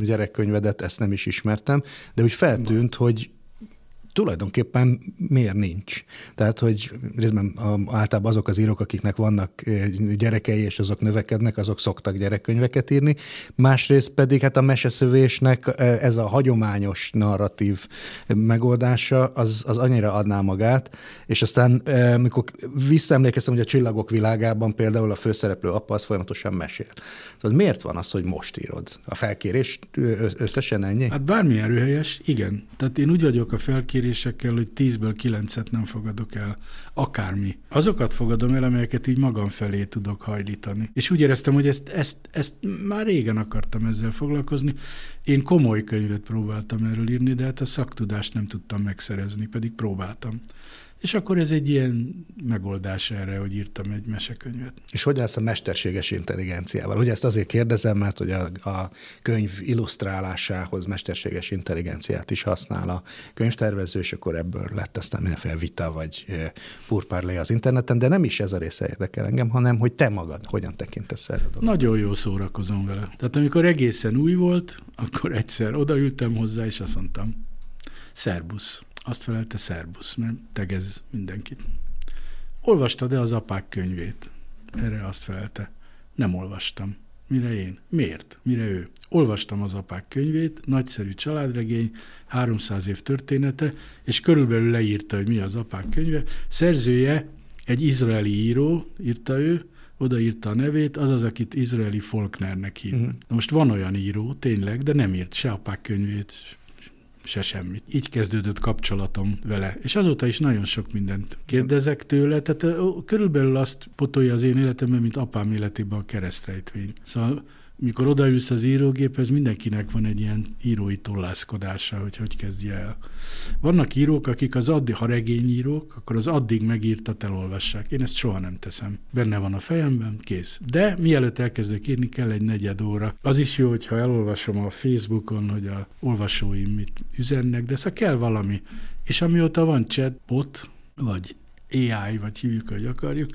gyerekkönyvedet, ezt nem is ismertem, de úgy feltűnt, hogy tulajdonképpen miért nincs. Tehát, hogy részben általában azok az írók, akiknek vannak gyerekei, és azok növekednek, azok szoktak gyerekkönyveket írni. Másrészt pedig hát a meseszövésnek ez a hagyományos narratív megoldása, az, az annyira adná magát, és aztán mikor visszaemlékeztem, hogy a csillagok világában például a főszereplő apa az folyamatosan mesél. Szóval miért van az, hogy most írod? A felkérés összesen ennyi? Hát bármilyen röhelyes, igen. Tehát én úgy vagyok a felkérés kérésekkel, hogy tízből kilencet nem fogadok el. Akármi. Azokat fogadom el, amelyeket így magam felé tudok hajlítani. És úgy éreztem, hogy ezt, ezt, ezt már régen akartam ezzel foglalkozni. Én komoly könyvet próbáltam erről írni, de hát a szaktudást nem tudtam megszerezni, pedig próbáltam. És akkor ez egy ilyen megoldás erre, hogy írtam egy mesekönyvet. És hogy állsz a mesterséges intelligenciával? Ugye ezt azért kérdezem, mert hogy a, a könyv illusztrálásához mesterséges intelligenciát is használ a könyvtervező, és akkor ebből lett aztán mindenféle vita vagy purpárlé az interneten, de nem is ez a része érdekel engem, hanem hogy te magad hogyan tekintesz erre Nagyon jó szórakozom vele. Tehát amikor egészen új volt, akkor egyszer odaültem hozzá, és azt mondtam, szerbusz azt felelte szerbusz, mert tegez mindenkit. Olvastad-e az apák könyvét? Erre azt felelte. Nem olvastam. Mire én? Miért? Mire ő? Olvastam az apák könyvét, nagyszerű családregény, 300 év története, és körülbelül leírta, hogy mi az apák könyve. Szerzője egy izraeli író, írta ő, odaírta a nevét, az az, akit izraeli Faulknernek hív. Uh-huh. Na most van olyan író, tényleg, de nem írt se apák könyvét, se semmit. Így kezdődött kapcsolatom vele. És azóta is nagyon sok mindent kérdezek tőle, tehát körülbelül azt potolja az én életemben, mint apám életében a keresztrejtvény. Szóval mikor odaülsz az írógéphez, mindenkinek van egy ilyen írói tollászkodása, hogy hogy kezdje el. Vannak írók, akik az addig, ha regényírók, akkor az addig megírtat elolvassák. Én ezt soha nem teszem. Benne van a fejemben, kész. De mielőtt elkezdek írni, kell egy negyed óra. Az is jó, hogyha elolvasom a Facebookon, hogy a olvasóim mit üzennek, de szóval kell valami. És amióta van chatbot, vagy AI, vagy hívjuk, hogy akarjuk,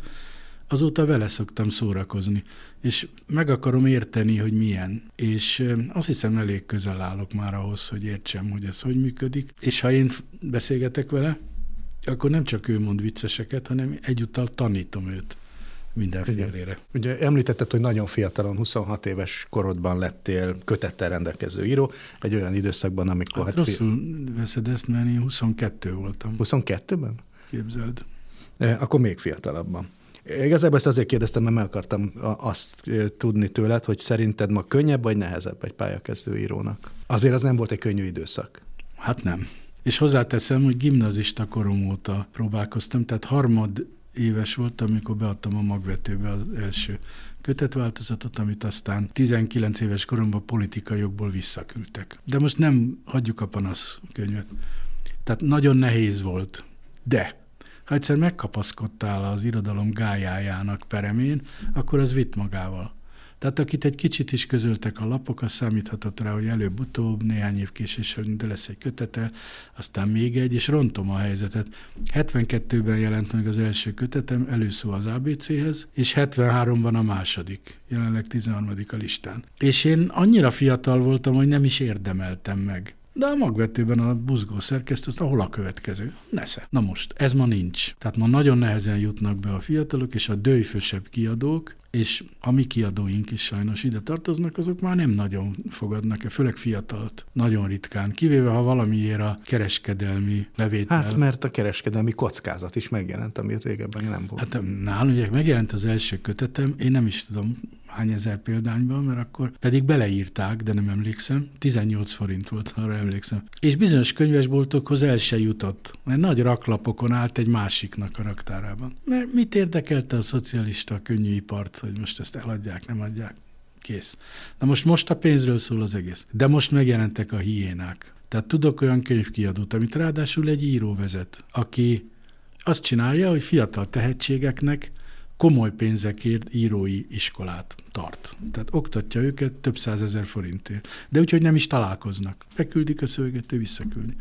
azóta vele szoktam szórakozni, és meg akarom érteni, hogy milyen. És azt hiszem elég közel állok már ahhoz, hogy értsem, hogy ez hogy működik. És ha én beszélgetek vele, akkor nem csak ő mond vicceseket, hanem egyúttal tanítom őt mindenfélére. Ugye említetted, hogy nagyon fiatalon, 26 éves korodban lettél kötettel rendelkező író, egy olyan időszakban, amikor... Hát, hát rosszul fi... veszed ezt, mert én 22 voltam. 22-ben? Képzeld. Akkor még fiatalabban. Igazából ezt azért kérdeztem, mert meg akartam azt tudni tőled, hogy szerinted ma könnyebb vagy nehezebb egy pályakezdő írónak? Azért az nem volt egy könnyű időszak. Hát nem. És hozzáteszem, hogy gimnazista korom óta próbálkoztam, tehát harmad éves voltam, amikor beadtam a magvetőbe az első kötetváltozatot, amit aztán 19 éves koromban politikai jogból visszaküldtek. De most nem hagyjuk a panasz könyvet. Tehát nagyon nehéz volt. De ha egyszer megkapaszkodtál az irodalom gályájának peremén, akkor az vitt magával. Tehát akit egy kicsit is közöltek a lapok, az számíthatott rá, hogy előbb-utóbb, néhány év késéssel, de lesz egy kötete, aztán még egy, és rontom a helyzetet. 72-ben jelent meg az első kötetem, előszó az ABC-hez, és 73-ban a második, jelenleg 13. a listán. És én annyira fiatal voltam, hogy nem is érdemeltem meg. De a magvetőben a buzgó szerkesztő, azt hol a következő? Nesze. Na most, ez ma nincs. Tehát ma nagyon nehezen jutnak be a fiatalok, és a dőjfösebb kiadók, és a mi kiadóink is sajnos ide tartoznak, azok már nem nagyon fogadnak -e, főleg fiatalt. Nagyon ritkán. Kivéve, ha valamiért a kereskedelmi bevétel. Hát, mert a kereskedelmi kockázat is megjelent, amit régebben nem volt. Hát nálunk ugye megjelent az első kötetem, én nem is tudom, hány ezer példányban, mert akkor pedig beleírták, de nem emlékszem, 18 forint volt, arra emlékszem. És bizonyos könyvesboltokhoz el se jutott, mert nagy raklapokon állt egy másiknak a raktárában. Mert mit érdekelte a szocialista könnyűipart, hogy most ezt eladják, nem adják? Kész. Na most, most a pénzről szól az egész. De most megjelentek a hiénák. Tehát tudok olyan könyvkiadót, amit ráadásul egy író vezet, aki azt csinálja, hogy fiatal tehetségeknek komoly pénzekért írói iskolát tart. Tehát oktatja őket több százezer forintért. De úgyhogy nem is találkoznak. Beküldik a szöveget, ő visszaküldi.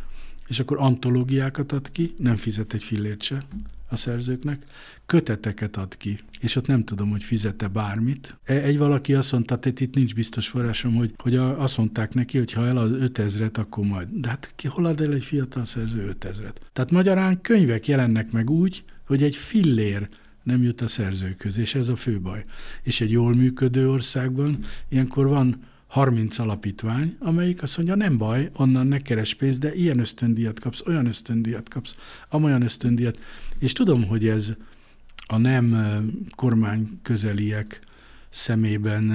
És akkor antológiákat ad ki, nem fizet egy fillért se a szerzőknek, köteteket ad ki, és ott nem tudom, hogy fizette bármit. E, egy valaki azt mondta, tehát itt nincs biztos forrásom, hogy, hogy azt mondták neki, hogy ha el az 5000-et, akkor majd. De hát ki hol ad el egy fiatal szerző 5000-et? Tehát magyarán könyvek jelennek meg úgy, hogy egy fillér nem jut a szerzőköz, és ez a fő baj. És egy jól működő országban ilyenkor van 30 alapítvány, amelyik azt mondja, nem baj, onnan ne keres pénzt, de ilyen ösztöndíjat kapsz, olyan ösztöndíjat kapsz, amolyan ösztöndíjat. És tudom, hogy ez a nem kormány közeliek szemében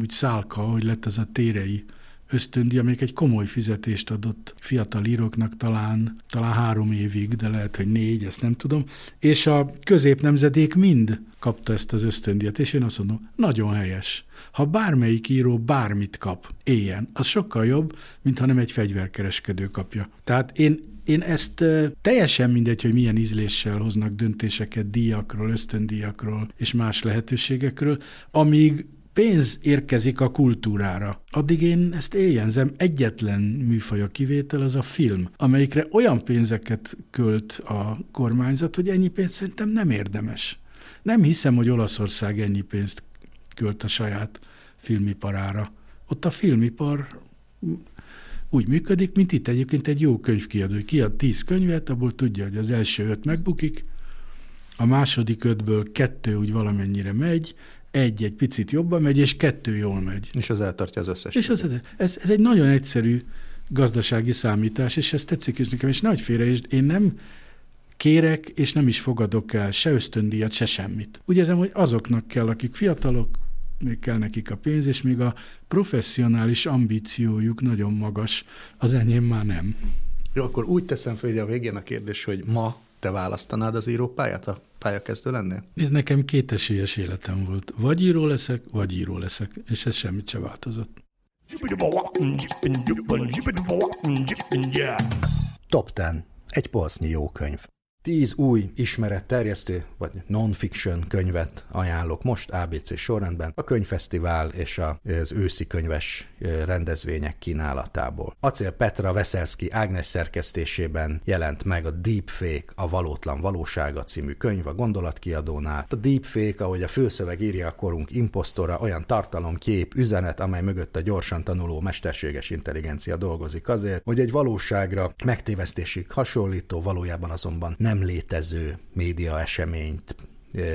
úgy szálka, hogy lett az a térei ösztöndi, amelyik egy komoly fizetést adott fiatal íróknak talán, talán három évig, de lehet, hogy négy, ezt nem tudom, és a középnemzedék mind kapta ezt az ösztöndiat, és én azt mondom, nagyon helyes. Ha bármelyik író bármit kap, éljen, az sokkal jobb, mint ha nem egy fegyverkereskedő kapja. Tehát én én ezt teljesen mindegy, hogy milyen ízléssel hoznak döntéseket díjakról, ösztöndíjakról és más lehetőségekről, amíg pénz érkezik a kultúrára. Addig én ezt éljenzem. Egyetlen műfaj a kivétel az a film, amelyikre olyan pénzeket költ a kormányzat, hogy ennyi pénzt szerintem nem érdemes. Nem hiszem, hogy Olaszország ennyi pénzt költ a saját filmiparára. Ott a filmipar úgy működik, mint itt egyébként egy jó könyvkiadó, kiad tíz könyvet, abból tudja, hogy az első öt megbukik, a második ötből kettő úgy valamennyire megy, egy egy picit jobban megy, és kettő jól megy. És az eltartja az összes. És az, ez, ez egy nagyon egyszerű gazdasági számítás, és ez tetszik is nekem, és nagy félre, és én nem kérek, és nem is fogadok el se ösztöndíjat, se semmit. Úgy érzem, hogy azoknak kell, akik fiatalok, még kell nekik a pénz, és még a professzionális ambíciójuk nagyon magas, az enyém már nem. Jó, akkor úgy teszem fel a végén a kérdés, hogy ma te választanád az írópályát, a pályakezdő lennél? Ez nekem kétesélyes életem volt. Vagy író leszek, vagy író leszek, és ez semmit se változott. Top 10. Egy polsznyi jó könyv. Tíz új ismeretterjesztő vagy non-fiction könyvet ajánlok most ABC sorrendben a könyvfesztivál és az őszi könyves rendezvények kínálatából. Acél Petra Veszelski Ágnes szerkesztésében jelent meg a Deepfake, a valótlan valósága című könyv a gondolatkiadónál. A Deepfake, ahogy a főszöveg írja a korunk imposztora, olyan tartalom, kép, üzenet, amely mögött a gyorsan tanuló mesterséges intelligencia dolgozik azért, hogy egy valóságra megtévesztésig hasonlító, valójában azonban nem nem létező média eseményt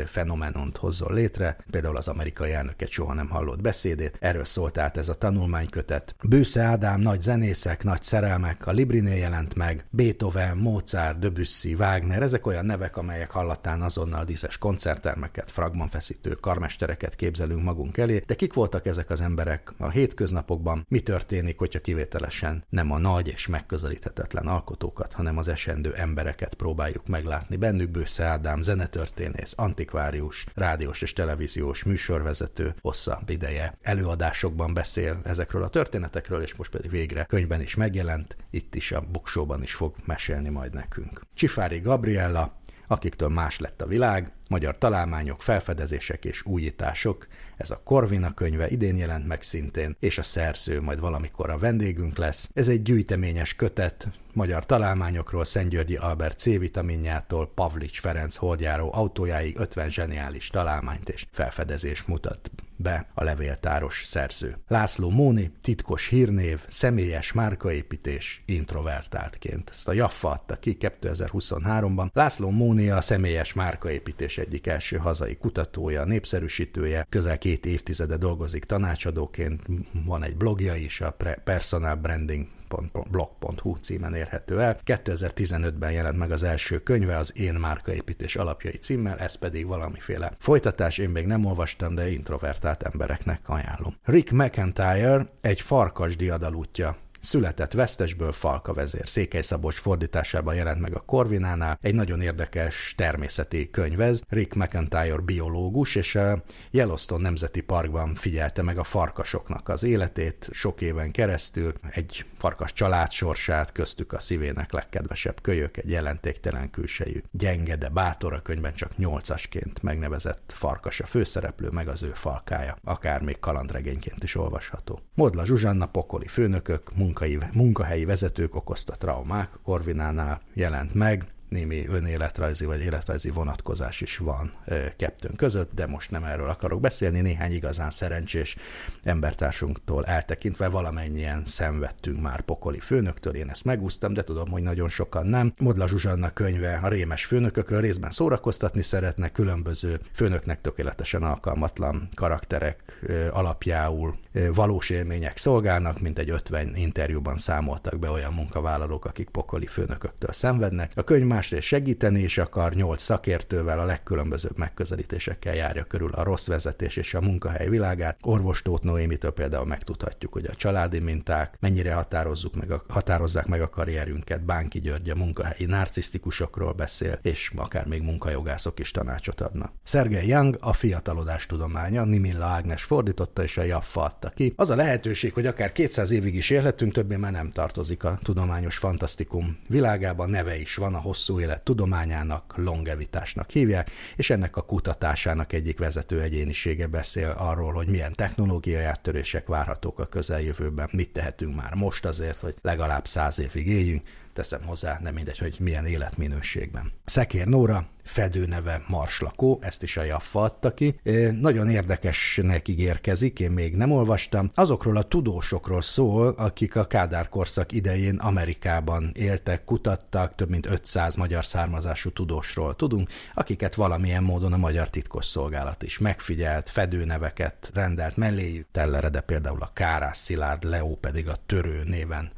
fenomenont hozzon létre, például az amerikai elnöket soha nem hallott beszédét, erről szólt át ez a tanulmánykötet. Bősze Ádám nagy zenészek, nagy szerelmek, a Librinél jelent meg, Beethoven, Mozart, Debussy, Wagner, ezek olyan nevek, amelyek hallatán azonnal díszes koncerttermeket, fragmentfeszítő karmestereket képzelünk magunk elé, de kik voltak ezek az emberek a hétköznapokban, mi történik, hogyha kivételesen nem a nagy és megközelíthetetlen alkotókat, hanem az esendő embereket próbáljuk meglátni bennük, Bősze Ádám, zenetörténész, antikvárius, rádiós és televíziós műsorvezető hosszabb ideje előadásokban beszél ezekről a történetekről, és most pedig végre könyvben is megjelent, itt is a buksóban is fog mesélni majd nekünk. Csifári Gabriella, akiktől más lett a világ, magyar találmányok, felfedezések és újítások. Ez a Korvina könyve idén jelent meg szintén, és a szerző majd valamikor a vendégünk lesz. Ez egy gyűjteményes kötet, magyar találmányokról Szentgyörgyi Albert C-vitaminjától Pavlics Ferenc holdjáró autójáig 50 zseniális találmányt és felfedezést mutat be a levéltáros szerző. László Móni, titkos hírnév, személyes márkaépítés, introvertáltként. Ezt a Jaffa adta ki 2023-ban. László Móni a személyes márkaépítés egyik első hazai kutatója, népszerűsítője, közel két évtizede dolgozik tanácsadóként, van egy blogja is, a Personal Branding blog.hu címen érhető el. 2015-ben jelent meg az első könyve, az Én márkaépítés alapjai címmel, ez pedig valamiféle folytatás, én még nem olvastam, de introvertált embereknek ajánlom. Rick McIntyre egy farkas diadalútja Született Vesztesből Falka vezér. Székely Szabolcs fordításában jelent meg a Korvinánál. Egy nagyon érdekes természeti könyvez. Rick McIntyre biológus, és a Yellowstone Nemzeti Parkban figyelte meg a farkasoknak az életét sok éven keresztül. Egy farkas család sorsát, köztük a szívének legkedvesebb kölyök, egy jelentéktelen külsejű, gyenge, de bátor a könyvben csak nyolcasként megnevezett farkas a főszereplő, meg az ő falkája. Akár még kalandregényként is olvasható. Modla Zsuzsanna pokoli főnökök, munkai, munkahelyi vezetők okozta traumák. Korvinánál jelent meg, némi önéletrajzi vagy életrajzi vonatkozás is van kettőnk között, de most nem erről akarok beszélni, néhány igazán szerencsés embertársunktól eltekintve valamennyien szenvedtünk már pokoli főnöktől, én ezt megúsztam, de tudom, hogy nagyon sokan nem. Modla Zsuzsanna könyve a rémes főnökökről részben szórakoztatni szeretne, különböző főnöknek tökéletesen alkalmatlan karakterek alapjául valós élmények szolgálnak, mint egy 50 interjúban számoltak be olyan munkavállalók, akik pokoli főnököktől szenvednek. A könyv másrészt segíteni is akar, nyolc szakértővel a legkülönbözőbb megközelítésekkel járja körül a rossz vezetés és a munkahely világát. Orvos Tóth Noémitől például megtudhatjuk, hogy a családi minták mennyire határozzuk meg a, határozzák meg a karrierünket. Bánki György a munkahelyi narcisztikusokról beszél, és akár még munkajogászok is tanácsot adnak. Szergei Young a fiatalodás tudománya, Nimilla Ágnes fordította és a Jaffa adta ki. Az a lehetőség, hogy akár 200 évig is élhetünk, többé már nem tartozik a tudományos fantasztikum világában, neve is van a hosszú élet tudományának, longevitásnak hívják, és ennek a kutatásának egyik vezető egyénisége beszél arról, hogy milyen technológiai áttörések várhatók a közeljövőben, mit tehetünk már most azért, hogy legalább száz évig éljünk, teszem hozzá, nem mindegy, hogy milyen életminőségben. Szekér Nóra fedőneve marslakó, ezt is a Jaffa adta ki. Nagyon érdekesnek ígérkezik, én még nem olvastam. Azokról a tudósokról szól, akik a Kádár korszak idején Amerikában éltek, kutattak, több mint 500 magyar származású tudósról tudunk, akiket valamilyen módon a magyar titkos szolgálat is megfigyelt, fedőneveket rendelt melléjük. Tellerede például a Kárás Szilárd, Leo pedig a Törő néven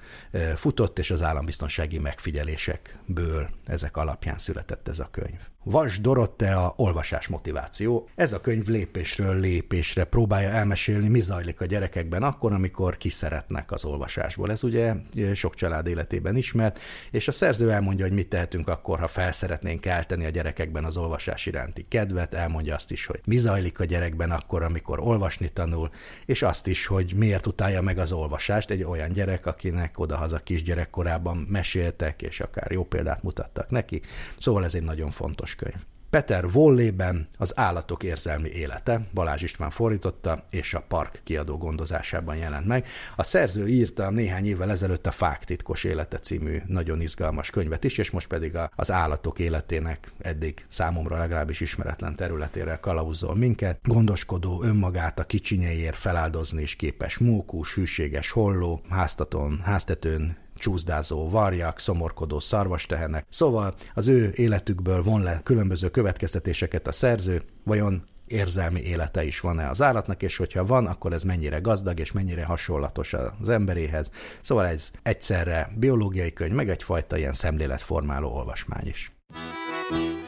futott, és az állambiztonsági megfigyelésekből ezek alapján született ez a könyv. Vas Dorotea olvasás motiváció. Ez a könyv lépésről lépésre próbálja elmesélni, mi zajlik a gyerekekben akkor, amikor kiszeretnek az olvasásból. Ez ugye sok család életében ismert, és a szerző elmondja, hogy mit tehetünk akkor, ha felszeretnénk kelteni a gyerekekben az olvasás iránti kedvet, elmondja azt is, hogy mi zajlik a gyerekben akkor, amikor olvasni tanul, és azt is, hogy miért utálja meg az olvasást egy olyan gyerek, akinek odahaza kisgyerekkorában meséltek, és akár jó példát mutattak neki. Szóval ez egy nagyon fontos könyv. Peter Vollében az állatok érzelmi élete, Balázs István fordította, és a Park kiadó gondozásában jelent meg. A szerző írta néhány évvel ezelőtt a Fák titkos élete című nagyon izgalmas könyvet is, és most pedig az állatok életének eddig számomra legalábbis ismeretlen területére kalauzol minket. Gondoskodó, önmagát a kicsinyeiért feláldozni is képes mókus, hűséges holló, háztatón, háztetőn csúszdázó varjak, szomorkodó szarvastehenek. Szóval az ő életükből von le különböző következtetéseket a szerző, vajon érzelmi élete is van-e az állatnak, és hogyha van, akkor ez mennyire gazdag, és mennyire hasonlatos az emberéhez. Szóval ez egyszerre biológiai könyv, meg egyfajta ilyen szemléletformáló olvasmány is. thank you